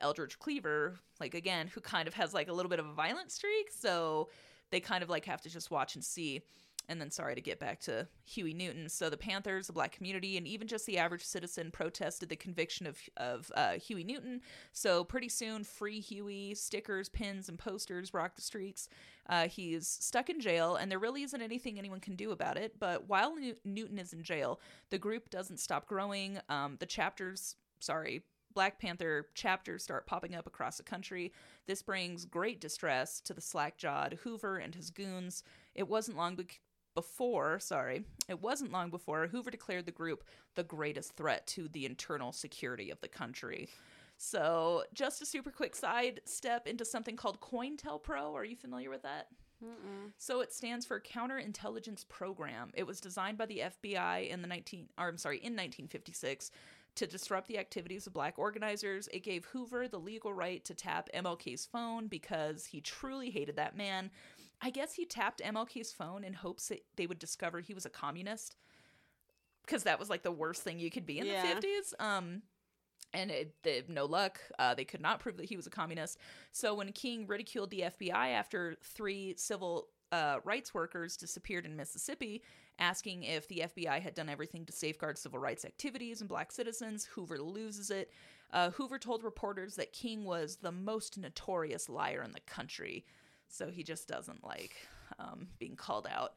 Eldridge Cleaver, like again, who kind of has like a little bit of a violent streak. So they kind of like have to just watch and see. And then, sorry to get back to Huey Newton. So the Panthers, the black community, and even just the average citizen protested the conviction of of uh, Huey Newton. So pretty soon, free Huey stickers, pins, and posters rock the streets. Uh, he's stuck in jail, and there really isn't anything anyone can do about it. But while New- Newton is in jail, the group doesn't stop growing. Um, the chapters, sorry, Black Panther chapters start popping up across the country. This brings great distress to the slack jawed Hoover and his goons. It wasn't long be- before, sorry, it wasn't long before Hoover declared the group the greatest threat to the internal security of the country. So, just a super quick side step into something called COINTELPRO. Are you familiar with that? Mm-mm. So it stands for Counterintelligence Program. It was designed by the FBI in the 19 or I'm sorry, in 1956 to disrupt the activities of black organizers. It gave Hoover the legal right to tap MLK's phone because he truly hated that man. I guess he tapped MLK's phone in hopes that they would discover he was a communist because that was like the worst thing you could be in Yeah. the 50s. Um and it, no luck. Uh, they could not prove that he was a communist. So when King ridiculed the FBI after three civil uh, rights workers disappeared in Mississippi, asking if the FBI had done everything to safeguard civil rights activities and black citizens, Hoover loses it. Uh, Hoover told reporters that King was the most notorious liar in the country, so he just doesn't like um, being called out.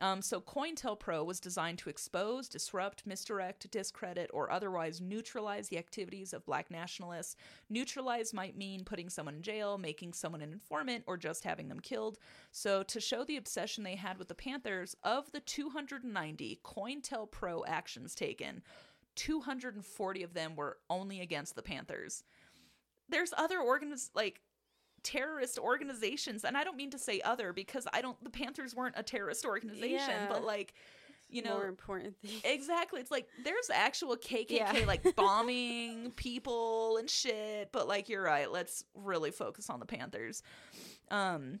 Um, so COINTELPRO was designed to expose, disrupt, misdirect, discredit, or otherwise neutralize the activities of black nationalists. Neutralize might mean putting someone in jail, making someone an informant, or just having them killed. So to show the obsession they had with the Panthers, of the 290 COINTELPRO actions taken, 240 of them were only against the Panthers. There's other organiz like terrorist organizations and I don't mean to say other because I don't the Panthers weren't a terrorist organization, Yeah. but like you know more important thing. Exactly. It's like there's actual KKK Yeah. like bombing people and shit, but like you're right, let's really focus on the Panthers. Um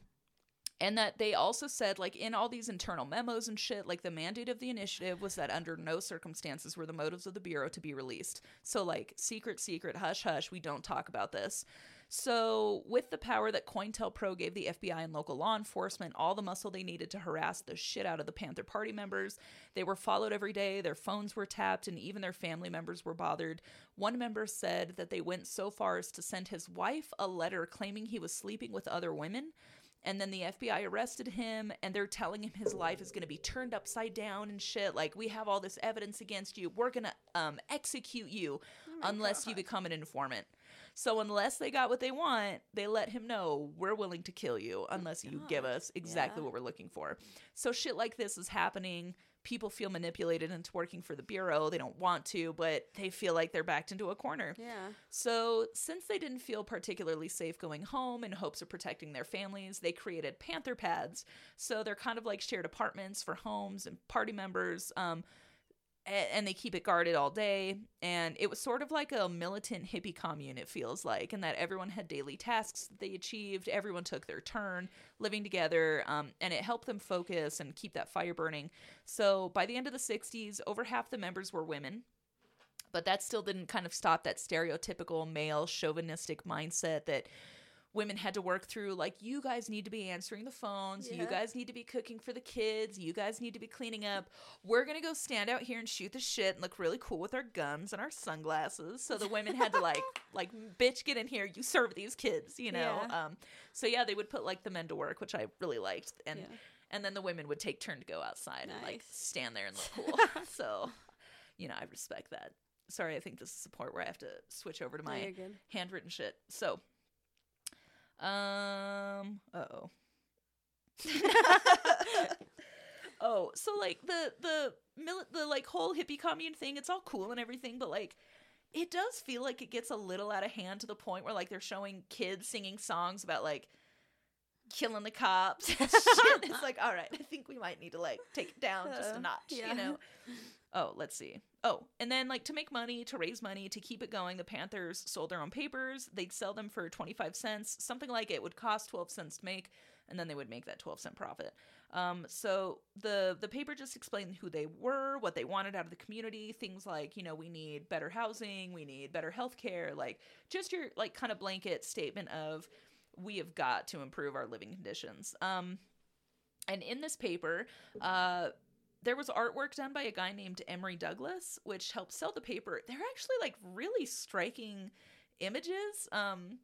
and that they also said like in all these internal memos and shit like the mandate of the initiative was that under no circumstances were the motives of the bureau to be released so like secret secret hush hush we don't talk about this so with the power that cointelpro gave the fbi and local law enforcement all the muscle they needed to harass the shit out of the panther party members they were followed every day their phones were tapped and even their family members were bothered. One member said that they went so far as to send his wife a letter claiming he was sleeping with other women and then the FBI arrested him and they're telling him his life is going to be turned upside down and shit like we have all this evidence against you. We're going to um execute you unless you become an informant so unless they got what they want they let him know we're willing to kill you unless you give us exactly yeah. what we're looking for so shit like this is happening people feel manipulated into working for the bureau they don't want to but they feel like they're backed into a corner Yeah. so, since they didn't feel particularly safe going home in hopes of protecting their families, they created Panther Pads. So, they're kind of like shared apartments for homes and party members. Um, and they keep it guarded all day. And it was sort of like a militant hippie commune, it feels like, and that everyone had daily tasks that they achieved. Everyone took their turn living together, um, and it helped them focus and keep that fire burning. So, by the end of the 60s, over half the members were women but that still didn't kind of stop that stereotypical male chauvinistic mindset that women had to work through like you guys need to be answering the phones. You guys need to be cooking for the kids. You guys need to be cleaning up. We're gonna go stand out here and shoot the shit and look really cool with our guns and our sunglasses. So the women had to like like bitch get in here. You serve these kids you know? Yeah. um so yeah they would put like the men to work which i really liked. And Yeah. and then the women would take turn to go outside and like stand there and look cool. So you know i respect that. Sorry i think this is the part where i have to switch over to my handwritten shit. So um uh-oh oh so like the the mili- the like whole hippie commune thing it's all cool and everything but like it does feel like it gets a little out of hand to the point where like they're showing kids singing songs about like killing the cops and shit. it's like all right i think we might need to like take it down just a Uh, notch yeah. you know oh let's see. Oh and then like to make money to raise money to keep it going the panthers sold their own papers. They'd sell them for 25 cents something like it would cost 12 cents to make and then they would make that 12 cent profit. Um, so the the paper just explained who they were what they wanted out of the community things like you know we need better housing we need better health care like just your like kind of blanket statement of we have got to improve our living conditions. Um, and in this paper uh, there was artwork done by a guy named Emory Douglas, which helped sell the paper. They're actually like really striking images. Um,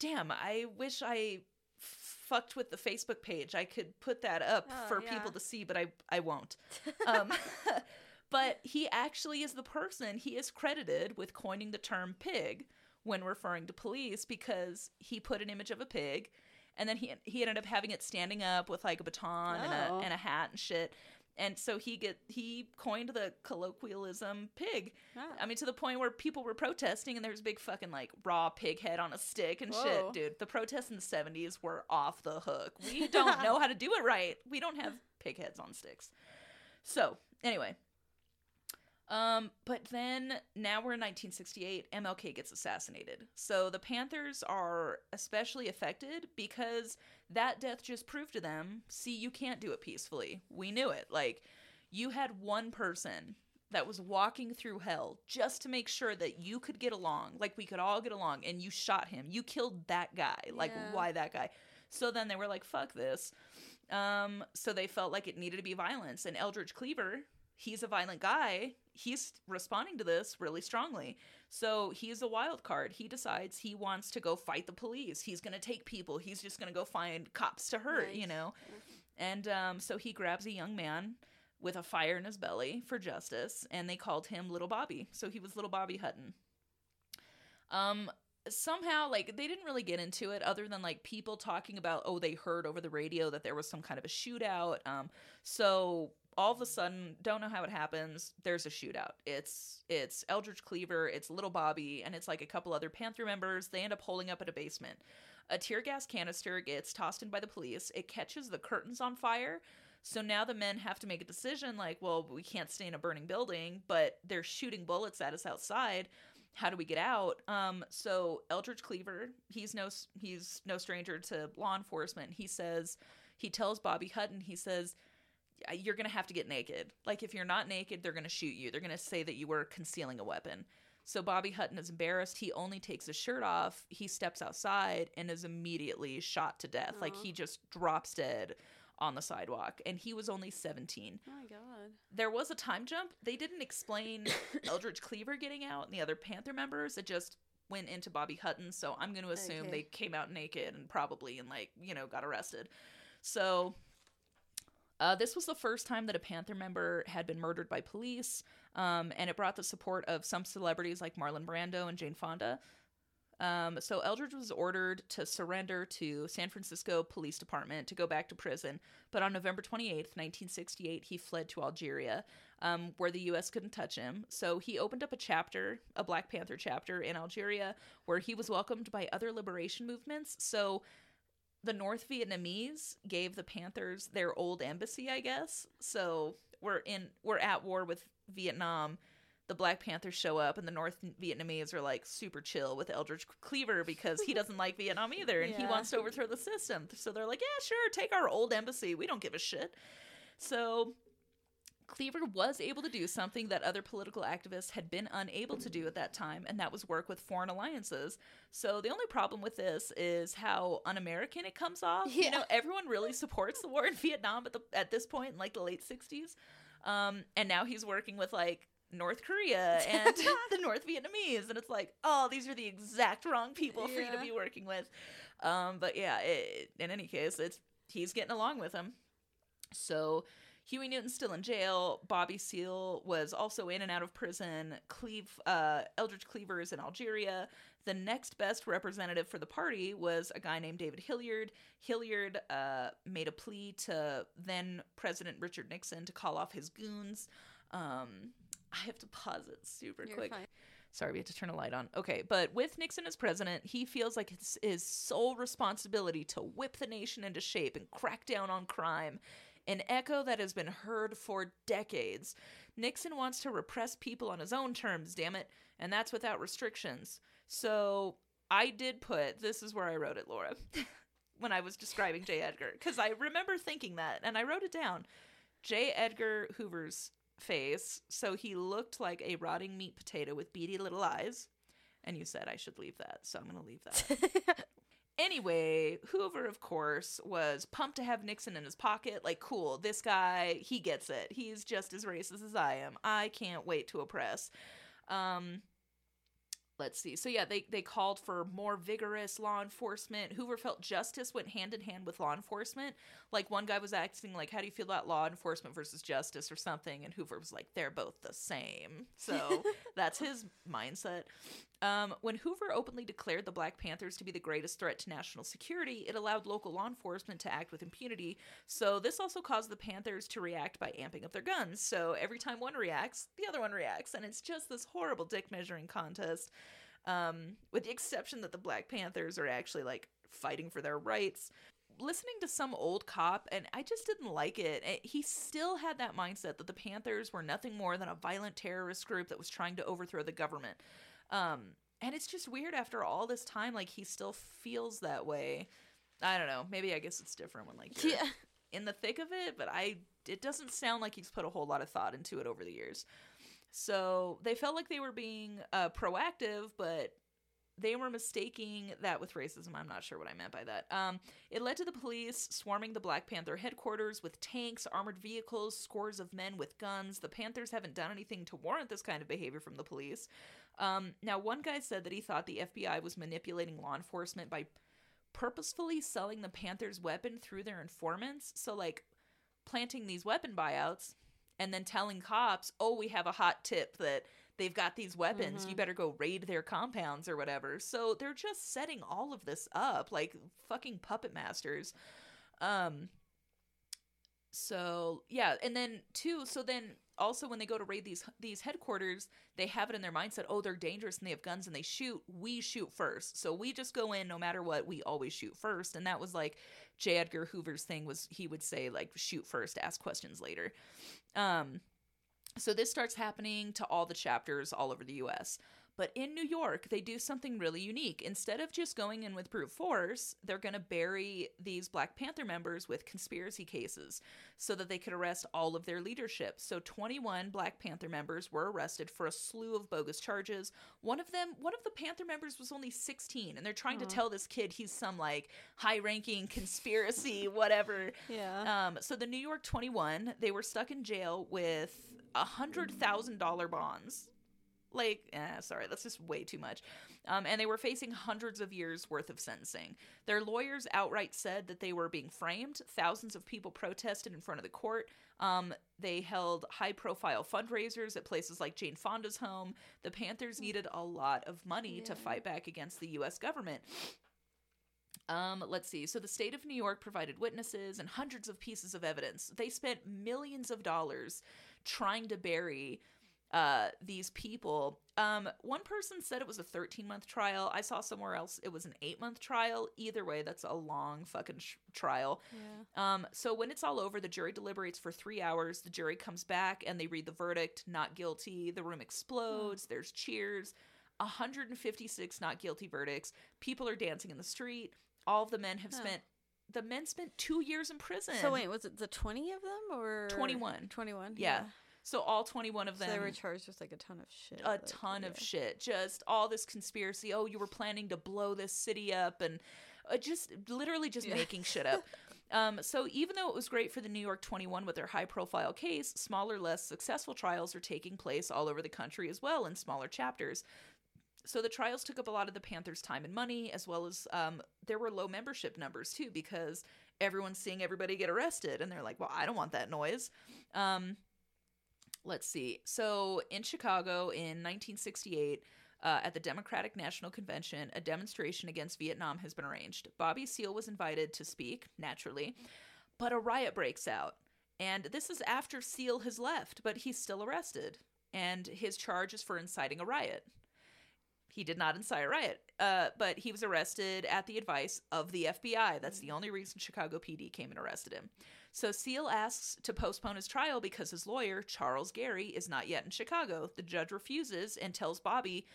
damn, I wish I fucked with the Facebook page. I could put that up Oh, for yeah. people to see, but I I won't. Um, but he actually is the person he is credited with coining the term pig when referring to police because he put an image of a pig and then he he ended up having it standing up with like a baton and Oh. a and a hat and shit. And so he get he coined the colloquialism pig. Ah. I mean to the point where people were protesting and there was big fucking like raw pig head on a stick and Whoa. shit, dude. The protests in the 70s were off the hook. We don't know how to do it right. We don't have pig heads on sticks. So, anyway, um, but then now we're in 1968. MLK gets assassinated. So the Panthers are especially affected because that death just proved to them see, you can't do it peacefully. We knew it. Like, you had one person that was walking through hell just to make sure that you could get along, like we could all get along, and you shot him. You killed that guy. Like, Yeah. why that guy? So then they were like, fuck this. Um, so they felt like it needed to be violence. And Eldridge Cleaver, he's a violent guy. He's responding to this really strongly. So he's a wild card. He decides he wants to go fight the police. He's going to take people. He's just going to go find cops to hurt, you know? And um, so he grabs a young man with a fire in his belly for justice, and they called him Little Bobby. So he was Little Bobby Hutton. Um, somehow, like, they didn't really get into it other than like people talking about, oh, they heard over the radio that there was some kind of a shootout. Um, so all of a sudden, don't know how it happens. There's a shootout. It's it's Eldridge Cleaver, it's Little Bobby, and it's like a couple other Panther members. They end up holding up at a basement. A tear gas canister gets tossed in by the police. It catches the curtains on fire. So now the men have to make a decision like, well, we can't stay in a burning building, but they're shooting bullets at us outside. How do we get out? Um, so Eldridge Cleaver, he's no he's no stranger to law enforcement. He says he tells Bobby Hutton, he says, "Yeah, you're going to have to get naked. Like if you're not naked, they're going to shoot you. They're going to say that you were concealing a weapon. So Bobby Hutton is embarrassed. He only takes his shirt off. He steps outside and is immediately shot to death. Like he just drops dead on the sidewalk. And he was only 17. Oh my god. There was a time jump. They didn't explain Eldridge Cleaver getting out and the other Panther members. It just went into Bobby Hutton. So I'm going to assume Okay. they came out naked and probably and like, you know, got arrested. So uh, this was the first time that a Panther member had been murdered by police, um, and it brought the support of some celebrities like Marlon Brando and Jane Fonda. Um, so Eldridge was ordered to surrender to San Francisco Police Department to go back to prison, but on November 28th, 1968, he fled to Algeria, um, where the U.S. couldn't touch him. So he opened up a chapter, a Black Panther chapter in Algeria, where he was welcomed by other liberation movements. So the North Vietnamese gave the Panthers their old embassy, I guess. So we're in we're at war with Vietnam. The Black Panthers show up, and the North Vietnamese are like super chill with Eldridge Cleaver because he doesn't like Vietnam either, and he wants to overthrow the system. So they're like, yeah, sure, take our old embassy. We don't give a shit. So Cleaver was able to do something that other political activists had been unable to do at that time, and that was work with foreign alliances. So the only problem with this is how un-American it comes off. You know, everyone really supports the war in Vietnam at the at this point in like the late '60s, um, and now he's working with like North Korea and the North Vietnamese, and it's like, oh, these are the exact wrong people for you to be working with. Um, but yeah, it, in any case, it's he's getting along with him. So Huey Newton's still in jail. Bobby Seale was also in and out of prison. Cleve, uh, Eldridge Cleaver is in Algeria. The next best representative for the party was a guy named David Hilliard. Hilliard uh, made a plea to then President Richard Nixon to call off his goons. Um, I have to pause it super You're quick. fine. Sorry, we had to turn a light on. Okay, but with Nixon as president, he feels like it's his sole responsibility to whip the nation into shape and crack down on crime. An echo that has been heard for decades. Nixon wants to repress people on his own terms, damn it, and that's without restrictions. So I did put this is where I wrote it, Laura, when I was describing J. Edgar, because I remember thinking that and I wrote it down. J. Edgar Hoover's face, so he looked like a rotting meat potato with beady little eyes. And you said I should leave that, so I'm going to leave that. anyway, Hoover, of course, was pumped to have Nixon in his pocket. Like, cool, this guy, he gets it. He's just as racist as I am. I can't wait to oppress. Um, let's see. So yeah, they they called for more vigorous law enforcement. Hoover felt justice went hand in hand with law enforcement. Like one guy was asking like, "How do you feel about law enforcement versus justice or something?" And Hoover was like, "They're both the same." So that's his mindset. Um, when Hoover openly declared the Black Panthers to be the greatest threat to national security, it allowed local law enforcement to act with impunity. So this also caused the Panthers to react by amping up their guns. So every time one reacts, the other one reacts, and it's just this horrible dick measuring contest. Um, with the exception that the Black Panthers are actually like fighting for their rights. Listening to some old cop, and I just didn't like it. Eh, He still had that mindset that the Panthers were nothing more than a violent terrorist group that was trying to overthrow the government. Um, and it's just weird after all this time, like he still feels that way. I don't know. Maybe I guess it's different when like Yeah. in the thick of it, but I it doesn't sound like he's put a whole lot of thought into it over the years. So they felt like they were being uh, proactive, but they were mistaking that with racism. I'm not sure what I meant by that. Um, it led to the police swarming the Black Panther headquarters with tanks, armored vehicles, scores of men with guns. The Panthers haven't done anything to warrant this kind of behavior from the police. Um, now, one guy said that he thought the FBI was manipulating law enforcement by purposefully selling the Panthers' weapon through their informants. So, like, planting these weapon buyouts and then telling cops, oh, we have a hot tip that they've got these weapons. You Mhm. better go raid their compounds or whatever. So they're just setting all of this up like fucking puppet masters. Um so yeah, and then too, so then also when they go to raid these these headquarters, they have it in their mindset, oh, they're dangerous and they have guns and they shoot. We shoot first. So we just go in no matter what, we always shoot first. And that was like J. Edgar Hoover's thing was he would say like shoot first, ask questions later. Um so this starts happening to all the chapters all over the US. But in New York, they do something really unique. Instead of just going in with brute force, they're going to bury these Black Panther members with conspiracy cases so that they could arrest all of their leadership. So 21 Black Panther members were arrested for a slew of bogus charges. One of them, one of the Panther members was only 16, and they're trying Aw. to tell this kid he's some like high-ranking conspiracy whatever. Yeah. Um, so the New York 21, they were stuck in jail with a hundred thousand dollar bonds. Like, eh, sorry, that's just way too much. Um, and they were facing hundreds of years worth of sentencing. Their lawyers outright said that they were being framed. Thousands of people protested in front of the court. Um, they held high profile fundraisers at places like Jane Fonda's home. The Panthers needed a lot of money to fight back against the U.S. government. Um, let's see. So the state of New York provided witnesses and hundreds of pieces of evidence. They spent millions of dollars trying to bury uh, these people. Um, one person said it was a 13 month trial. I saw somewhere else it was an eight month trial. Either way, that's a long fucking sh- trial. yeah. Um, so when it's all over, the jury deliberates for three hours. The jury comes back and they read the verdict not guilty. The room explodes. There's cheers. 156 not guilty verdicts. People are dancing in the street. All of the men have Huh. spent. The men spent two years in prison. So wait, was it the twenty of them or 21. Twenty-one. Yeah. So all 21 of So them. they were charged with like a ton of shit. a like, ton of shit. Just all this conspiracy. Oh, you were planning to blow this city up, and uh, just literally just Yeah. making shit up. Um, so even though it was great for the New York 21 with their high-profile case, smaller, less successful trials are taking place all over the country as well in smaller chapters. So the trials took up a lot of the Panthers' time and money, as well as um, there were low membership numbers too, because everyone's seeing everybody get arrested, and they're like, "Well, I don't want that noise." Um, let's see. So in Chicago in 1968, uh, at the Democratic National Convention, a demonstration against Vietnam has been arranged. Bobby Seale was invited to speak, naturally, but a riot breaks out. And this is after Seale has left, but he's still arrested. And his charge is for inciting a riot. He did not incite a riot, uh, but he was arrested at the advice of the FBI. That's the only reason Chicago PD came and arrested him. So Seale asks to postpone his trial because his lawyer, Charles Garry, is not yet in Chicago. The judge refuses and tells Bobby,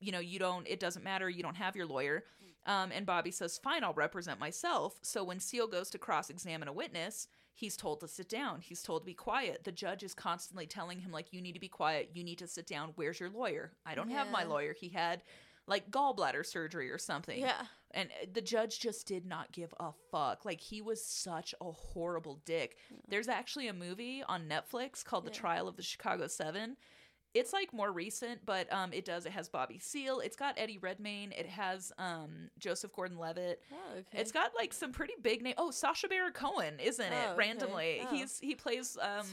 you know, you don't, it doesn't matter, you don't have your lawyer. Um, and Bobby says, fine, I'll represent myself. So when Seale goes to cross examine a witness, he's told to sit down. He's told to be quiet. The judge is constantly telling him, like, you need to be quiet. You need to sit down. Where's your lawyer? I don't have my lawyer. He had like gallbladder surgery or something. Yeah. And the judge just did not give a fuck. Like he was such a horrible dick. There's actually a movie on Netflix called The Yeah. Trial of the Chicago 7. It's like more recent, but um it does it has Bobby Seale, it's got Eddie Redmayne, it has um Joseph Gordon-Levitt. Oh, okay. It's got like some pretty big name. Oh, Sacha Baron Cohen isn't Oh, it okay. randomly. Oh. He's he plays um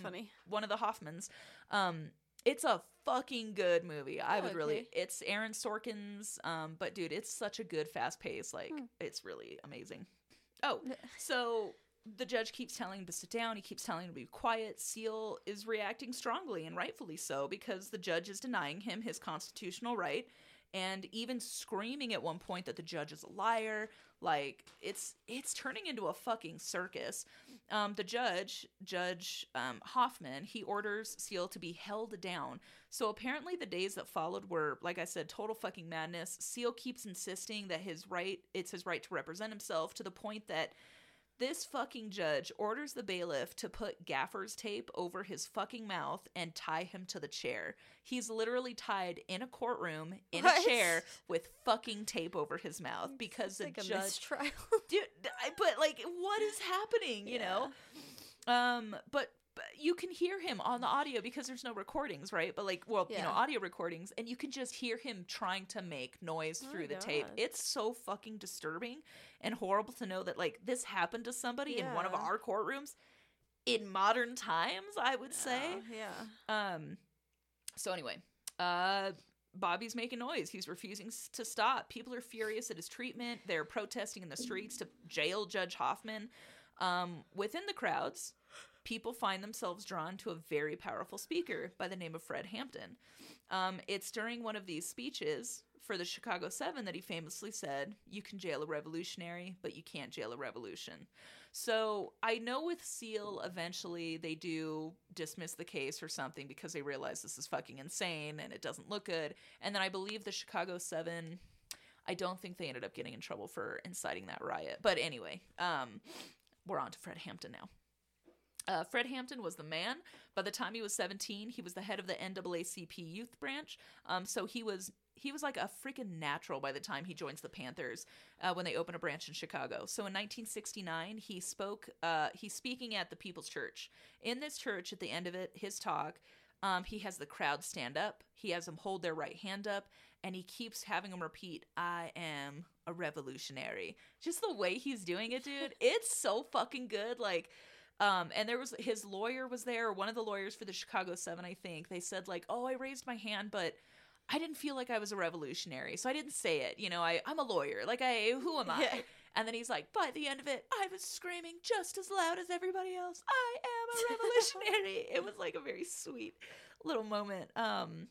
one of the Hoffmans. Um, it's a fucking good movie. I Oh, would really. okay. It's Aaron Sorkin's. Um, but dude, it's such a good, fast pace. Like Hmm. it's really amazing. Oh, so the judge keeps telling him to sit down. He keeps telling him to be quiet. Seale is reacting strongly and rightfully so because the judge is denying him his constitutional right and even screaming at one point that the judge is a liar. Like it's it's turning into a fucking circus. Um, the judge judge um, hoffman he orders Seale to be held down. So apparently the days that followed were like i said total fucking madness. Seale keeps insisting that his right it's his right to represent himself to the point that This fucking judge orders the bailiff to put gaffer's tape over his fucking mouth and tie him to the chair. He's literally tied in a courtroom in What? a chair with fucking tape over his mouth because the like a judge mistrial. dude I- but like what is happening you know um but you can hear him on the audio because there's no recordings right but like well you know audio recordings and you can just hear him trying to make noise Oh through the tape it's so fucking disturbing and horrible to know that like this happened to somebody in one of our courtrooms in modern times i would say Yeah, yeah. um so anyway uh Bobby's making noise. He's refusing to stop. People are furious at his treatment. They're protesting in the streets to jail Judge Hoffman. Um, within the crowds, people find themselves drawn to a very powerful speaker by the name of Fred Hampton. Um, it's during one of these speeches for the Chicago Seven that he famously said, You can jail a revolutionary, but you can't jail a revolution. So I know with Seale, eventually they do dismiss the case or something because they realize this is fucking insane and it doesn't look good. And then I believe the Chicago Seven, I don't think they ended up getting in trouble for inciting that riot. But anyway, um, we're on to Fred Hampton now. Uh, Fred Hampton was the man. By the time he was 17, he was the head of the NAACP youth branch. Um, so he was he was like a freaking natural by the time he joins the Panthers uh, when they open a branch in Chicago. So in 1969, he spoke. Uh, he's speaking at the People's Church. In this church, at the end of it, his talk, um, he has the crowd stand up. He has them hold their right hand up, and he keeps having them repeat, "I am a revolutionary." Just the way he's doing it, dude. It's so fucking good. Like. Um, and there was his lawyer was there, one of the lawyers for the Chicago Seven, I think. They said like, "Oh, I raised my hand, but I didn't feel like I was a revolutionary, so I didn't say it. You know, I I'm a lawyer. Like, I who am I?" Yeah. And then he's like, "By the end of it, I was screaming just as loud as everybody else. I am a revolutionary." it was like a very sweet little moment. Um,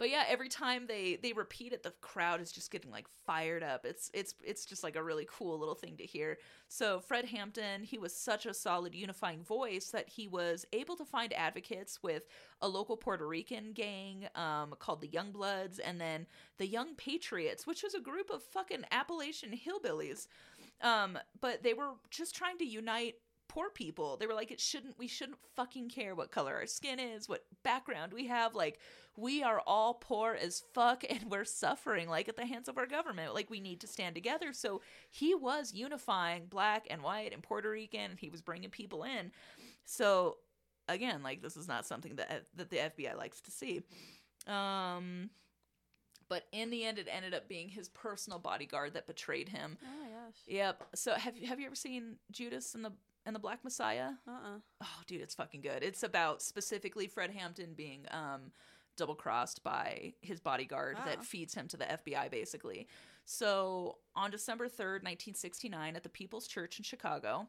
but yeah, every time they they repeat it, the crowd is just getting like fired up. It's it's it's just like a really cool little thing to hear. So Fred Hampton, he was such a solid unifying voice that he was able to find advocates with a local Puerto Rican gang um, called the Young Bloods, and then the Young Patriots, which was a group of fucking Appalachian hillbillies. Um, but they were just trying to unite poor people. They were like, it shouldn't, we shouldn't fucking care what color our skin is, what background we have. Like, we are all poor as fuck and we're suffering, like, at the hands of our government. Like, we need to stand together. So he was unifying black and white and Puerto Rican, and he was bringing people in. So, again, like, this is not something that, that the FBI likes to see. Um, but in the end, it ended up being his personal bodyguard that betrayed him. Oh my gosh. Yep. So have you have you ever seen Judas and the and the Black Messiah? Uh uh Oh, dude, it's fucking good. It's about specifically Fred Hampton being um double crossed by his bodyguard Wow. that feeds him to the FBI basically. So on December 3rd, 1969, at the People's Church in Chicago,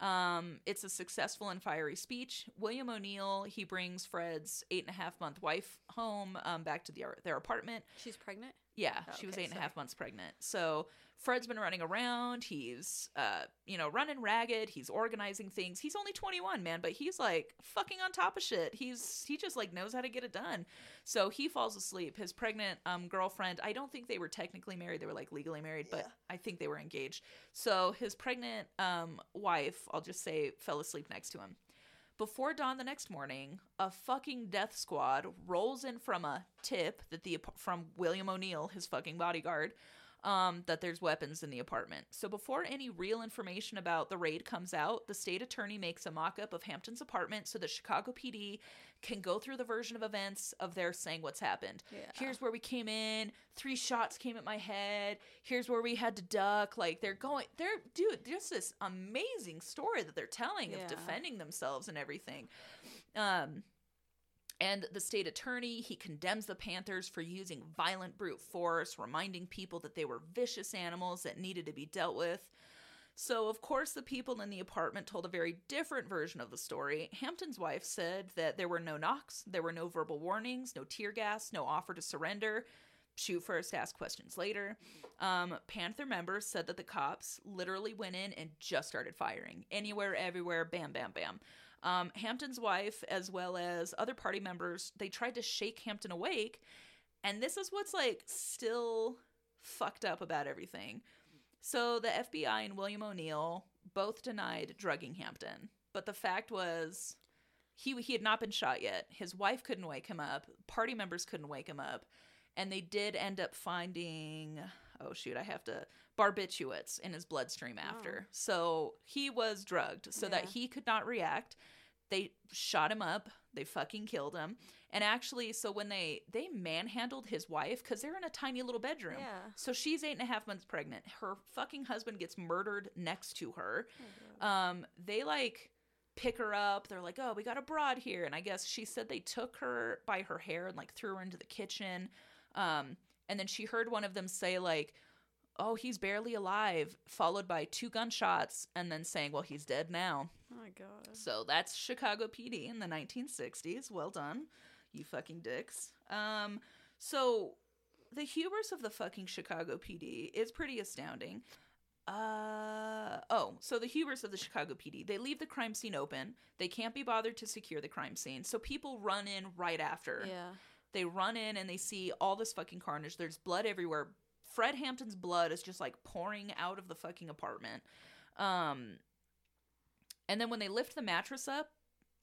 um, it's a successful and fiery speech. William O'Neal, he brings Fred's eight and a half month wife home um, back to the, their apartment. She's pregnant. Yeah, Oh, she was okay, eight and a half sorry. months pregnant. So Fred's been running around. He's, uh, you know, running ragged. He's organizing things. He's only 21, man, but he's like fucking on top of shit. He's he just like knows how to get it done. So he falls asleep. His pregnant um girlfriend. I don't think they were technically married. They were like legally married, but I think they were engaged. So his pregnant um wife, I'll just say, fell asleep next to him. Before dawn the next morning, a fucking death squad rolls in from a tip that the from William O'Neal, his fucking bodyguard, um, that there's weapons in the apartment. So before any real information about the raid comes out, the state attorney makes a mock-up of Hampton's apartment so that Chicago PD can go through the version of events of their saying what's happened. Yeah. Here's where we came in. Three shots came at my head. Here's where we had to duck. Like they're going, they're dude. There's this amazing story that they're telling of defending themselves and everything. Um, and the state attorney, he condemns the Panthers for using violent brute force, reminding people that they were vicious animals that needed to be dealt with. So, of course, the people in the apartment told a very different version of the story. Hampton's wife said that there were no knocks, there were no verbal warnings, no tear gas, no offer to surrender. Shoot first, ask questions later. Um, Panther members said that the cops literally went in and just started firing. Anywhere, everywhere, bam, bam, bam. Um, Hampton's wife, as well as other party members, they tried to shake Hampton awake. And this is what's like still fucked up about everything. So the FBI and William O'Neal both denied drugging Hampton. But the fact was, he he had not been shot yet. His wife couldn't wake him up. Party members couldn't wake him up, and they did end up finding. Oh shoot! I have to barbiturates in his bloodstream after. So he was drugged so that he could not react. They shot him up. They fucking killed him. And actually, so when they they manhandled his wife because they're in a tiny little bedroom. Yeah. So she's eight and a half months pregnant. Her fucking husband gets murdered next to her. Oh, Um, they like pick her up. They're like, "Oh, we got a broad here," and I guess she said they took her by her hair and like threw her into the kitchen. Um, and then she heard one of them say like, "Oh, he's barely alive," followed by two gunshots, and then saying, "Well, he's dead now." Oh my god. So that's Chicago PD in the 1960s. Well done, you fucking dicks. Um, so the hubris of the fucking Chicago PD is pretty astounding. Uh oh, so the hubris of the Chicago PD. They leave the crime scene open. They can't be bothered to secure the crime scene. So people run in right after. Yeah. They run in and they see all this fucking carnage. There's blood everywhere. Fred Hampton's blood is just like pouring out of the fucking apartment. Um and then when they lift the mattress up,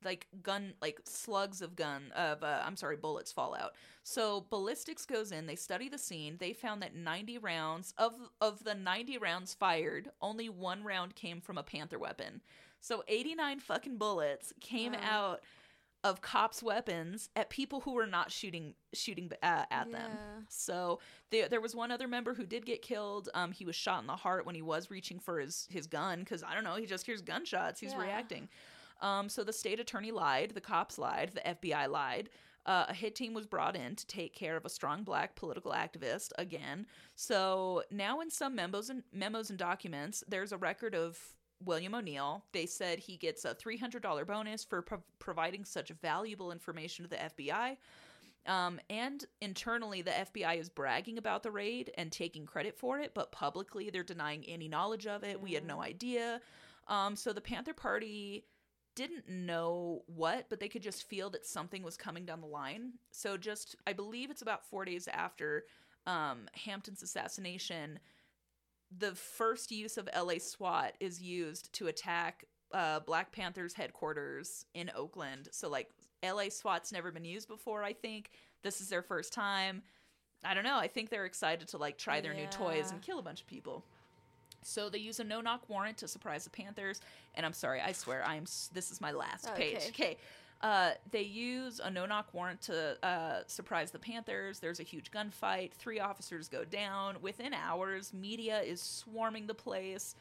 like gun like slugs of gun of uh, I'm sorry, bullets fall out. So ballistics goes in, they study the scene. They found that 90 rounds of of the 90 rounds fired, only one round came from a panther weapon. So 89 fucking bullets came Wow. out of cops' weapons at people who were not shooting shooting uh, at them. So there, there was one other member who did get killed. Um, he was shot in the heart when he was reaching for his his gun because I don't know, he just hears gunshots. He's Yeah. reacting. Um, so the state attorney lied, the cops lied, the FBI lied. Uh, a hit team was brought in to take care of a strong black political activist again. So now, in some memos and memos and documents, there's a record of William O'Neal. They said he gets a $300 bonus for pro- providing such valuable information to the FBI. Um, and internally, the FBI is bragging about the raid and taking credit for it, but publicly, they're denying any knowledge of it. We had no idea. Um, so the Panther Party didn't know what, but they could just feel that something was coming down the line. So just, I believe it's about four days after um, Hampton's assassination, the first use of LA SWAT is used to attack uh, Black Panther's headquarters in Oakland. So like LA SWAT's never been used before. I think this is their first time. I don't know. I think they're excited to like try their new toys and kill a bunch of people. So they use a no knock warrant to surprise the Panthers. And I'm sorry, I swear, I'm this is my last page. Okay. Uh, they use a no knock warrant to uh, surprise the Panthers. There's a huge gunfight. Three officers go down. Within hours, media is swarming the place.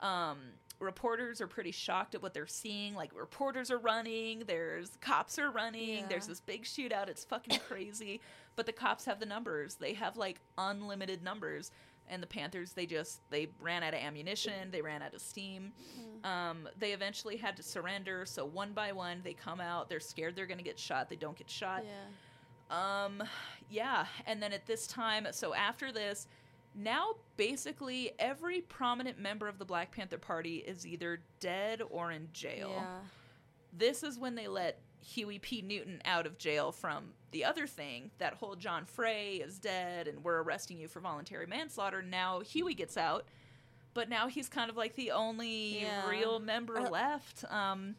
Um, reporters are pretty shocked at what they're seeing. Like, reporters are running. There's cops are running. Yeah. There's this big shootout. It's fucking crazy. but the cops have the numbers. They have like unlimited numbers. And the Panthers, they just they ran out of ammunition. They ran out of steam. Um, they eventually had to surrender. So one by one, they come out. They're scared they're gonna get shot. They don't get shot. Yeah. Um, yeah, and then at this time, so after this, now basically every prominent member of the Black Panther Party is either dead or in jail. Yeah. This is when they let Huey P. Newton out of jail from the other thing. That whole John Frey is dead and we're arresting you for voluntary manslaughter. Now Huey gets out, but now he's kind of like the only Yeah. real member Uh, left. Um,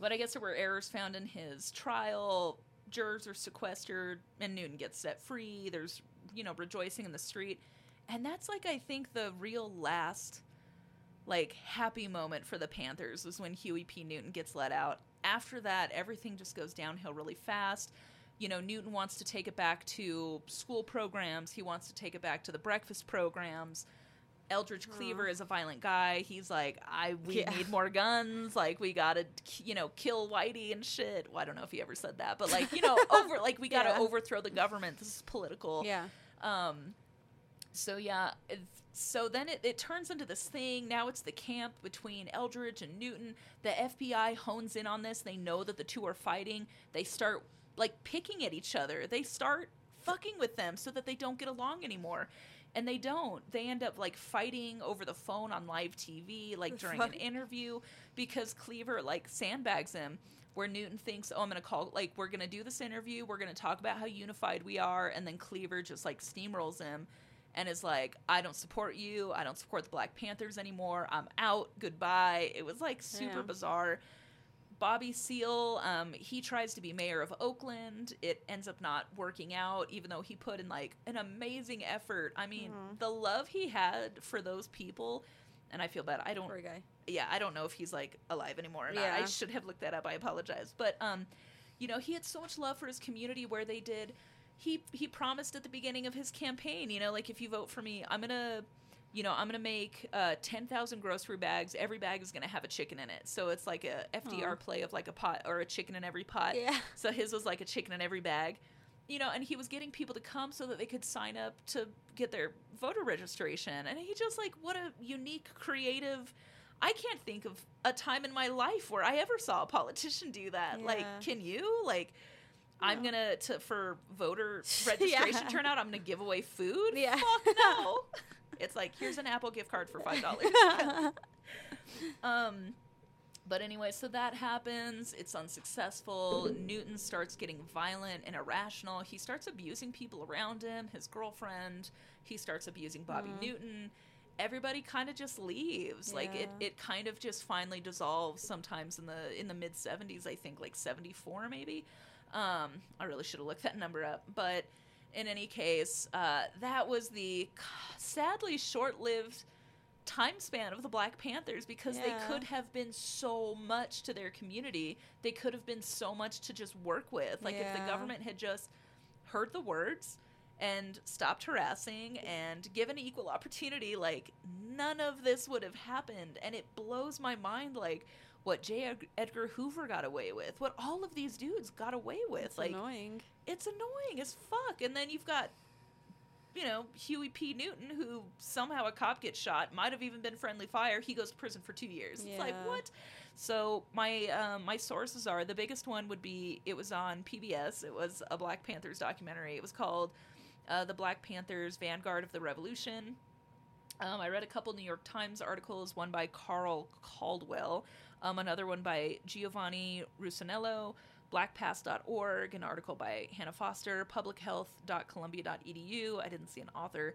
but I guess there were errors found in his trial. Jurors are sequestered, and Newton gets set free. There's, you know, rejoicing in the street. And that's like, I think, the real last, like, happy moment for the Panthers was when Huey P. Newton gets let out. After that, everything just goes downhill really fast. You know, Newton wants to take it back to school programs, he wants to take it back to the breakfast programs. Eldridge Cleaver is a violent guy. He's like, I we Yeah. need more guns. Like we gotta, you know, kill Whitey and shit. Well, I don't know if he ever said that, but like, you know, over like we gotta Yeah. overthrow the government. This is political. Yeah. Um, so yeah, so then it, it turns into this thing. Now it's the camp between Eldridge and Newton. The FBI hones in on this. They know that the two are fighting. They start like picking at each other. They start fucking with them so that they don't get along anymore. And they don't. They end up like fighting over the phone on live TV, like during an interview, because Cleaver like sandbags him. Where Newton thinks, oh, I'm gonna call, like, we're gonna do this interview, we're gonna talk about how unified we are, and then Cleaver just like steamrolls him, and is like, I don't support you. I don't support the Black Panthers anymore. I'm out. Goodbye. It was like super Yeah. bizarre. Bobby Seale, um, he tries to be mayor of Oakland. It ends up not working out, even though he put in like an amazing effort. I mean, Mhm. the love he had for those people, and I feel bad. I don't yeah, I don't know if he's like alive anymore or not. Yeah. I should have looked that up. I apologize. But um, you know, he had so much love for his community where they did he he promised at the beginning of his campaign, you know, like if you vote for me, I'm gonna you know, I'm gonna make uh, ten thousand grocery bags. Every bag is gonna have a chicken in it, so it's like a FDR Aw. play of like a pot or a chicken in every pot. Yeah. So his was like a chicken in every bag. You know, and he was getting people to come so that they could sign up to get their voter registration. And he just like what a unique, creative I can't think of a time in my life where I ever saw a politician do that. Like, can you? Like I'm gonna to for voter registration Yeah. turnout, I'm gonna give away food. Yeah. Fuck no. it's like here's an Apple gift card for five dollars. Um, but anyway, so that happens. It's unsuccessful. Newton starts getting violent and irrational. He starts abusing people around him, his girlfriend. He starts abusing Bobby Mhm. Newton. Everybody kind of just leaves. Like it, it kind of just finally dissolves sometimes in the in the mid 70s, I think like 74 maybe. Um, I really should have looked that number up, but in any case, uh, that was the sadly short-lived time span of the Black Panthers because they could have been so much to their community. They could have been so much to just work with. Like if the government had just heard the words and stopped harassing and given equal opportunity, like none of this would have happened. And it blows my mind like what J. Edgar Hoover got away with, what all of these dudes got away with. It's like annoying. it's annoying as fuck. And then you've got, you know, Huey P. Newton, who somehow a cop gets shot, might have even been friendly fire. He goes to prison for two years. It's like what? So my um, my sources are the biggest one would be it was on PBS. It was a Black Panthers documentary. It was called uh, "The Black Panthers: Vanguard of the Revolution." Um, I read a couple New York Times articles, one by Earl Caldwell, um, another one by Giovanni Russonello, blackpast.org, an article by Hannah Foster, publichealth.columbia.edu. I didn't see an author.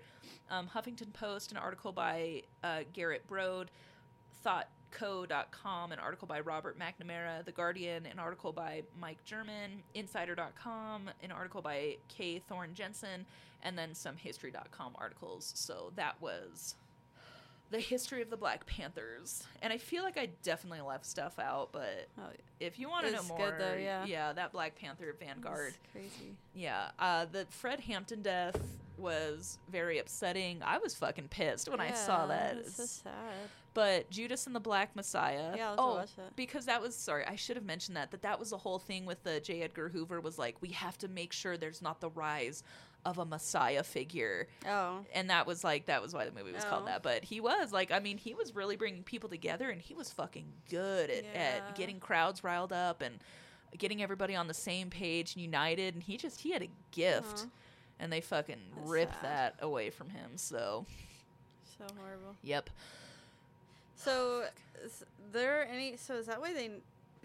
Um, Huffington Post, an article by uh, Garrett Broad, thoughtco.com, an article by Robert McNamara, The Guardian, an article by Mike German, Insider.com, an article by Kay Thorne Jensen, and then some History.com articles. So that was the history of the Black Panthers. And I feel like I definitely left stuff out, but Oh, if you want to know more, though, yeah. that Black Panther Vanguard. crazy. Yeah, uh, the Fred Hampton death was very upsetting. I was fucking pissed when I saw that. It's so sad. But Judas and the Black Messiah. Yeah, I'll have to oh, because that was sorry, I should have mentioned that. That that was the whole thing with the J. Edgar Hoover was like we have to make sure there's not the rise of a Messiah figure, Oh. and that was like that was why the movie was called Oh. that. But he was like, I mean, he was really bringing people together, and he was fucking good at, Yeah. at getting crowds riled up and getting everybody on the same page and united. And he just he had a gift, Aw. and they fucking That's ripped sad. that away from him. So So horrible. yep. So, is there any? So is that why they?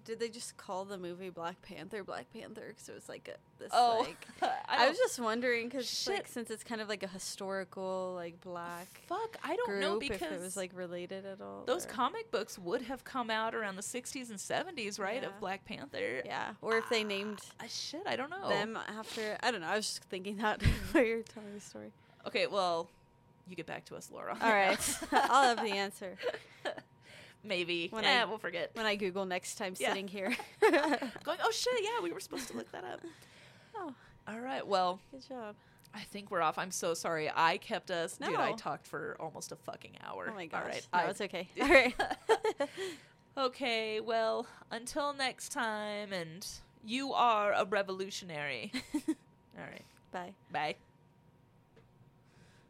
Did they just call the movie Black Panther Black Panther? Because it was like a this Oh, like. I, I, was just wondering because like since it's kind of like a historical like black fuck. I don't know because if it was like related at all. those or- comic books would have come out around the 60s and 70s, right? Yeah. Of Black Panther. yeah, or if they named Uh, shit, I don't know. them after. I don't know. I was just thinking that while you're telling the story. Okay, well, you get back to us, Laura. All right, I'll have the answer Maybe. When eh, I- we'll forget. when I Google next time Yeah. sitting here. Going, oh shit, yeah, we were supposed to look that up. oh, All right, well, good job. I think we're off. I'm so sorry. I kept us. Dude, I talked for almost a fucking hour. Oh my gosh. All right. no, I- it's okay. All right. okay, well, until next time, and you are a revolutionary. All right. Bye. Bye.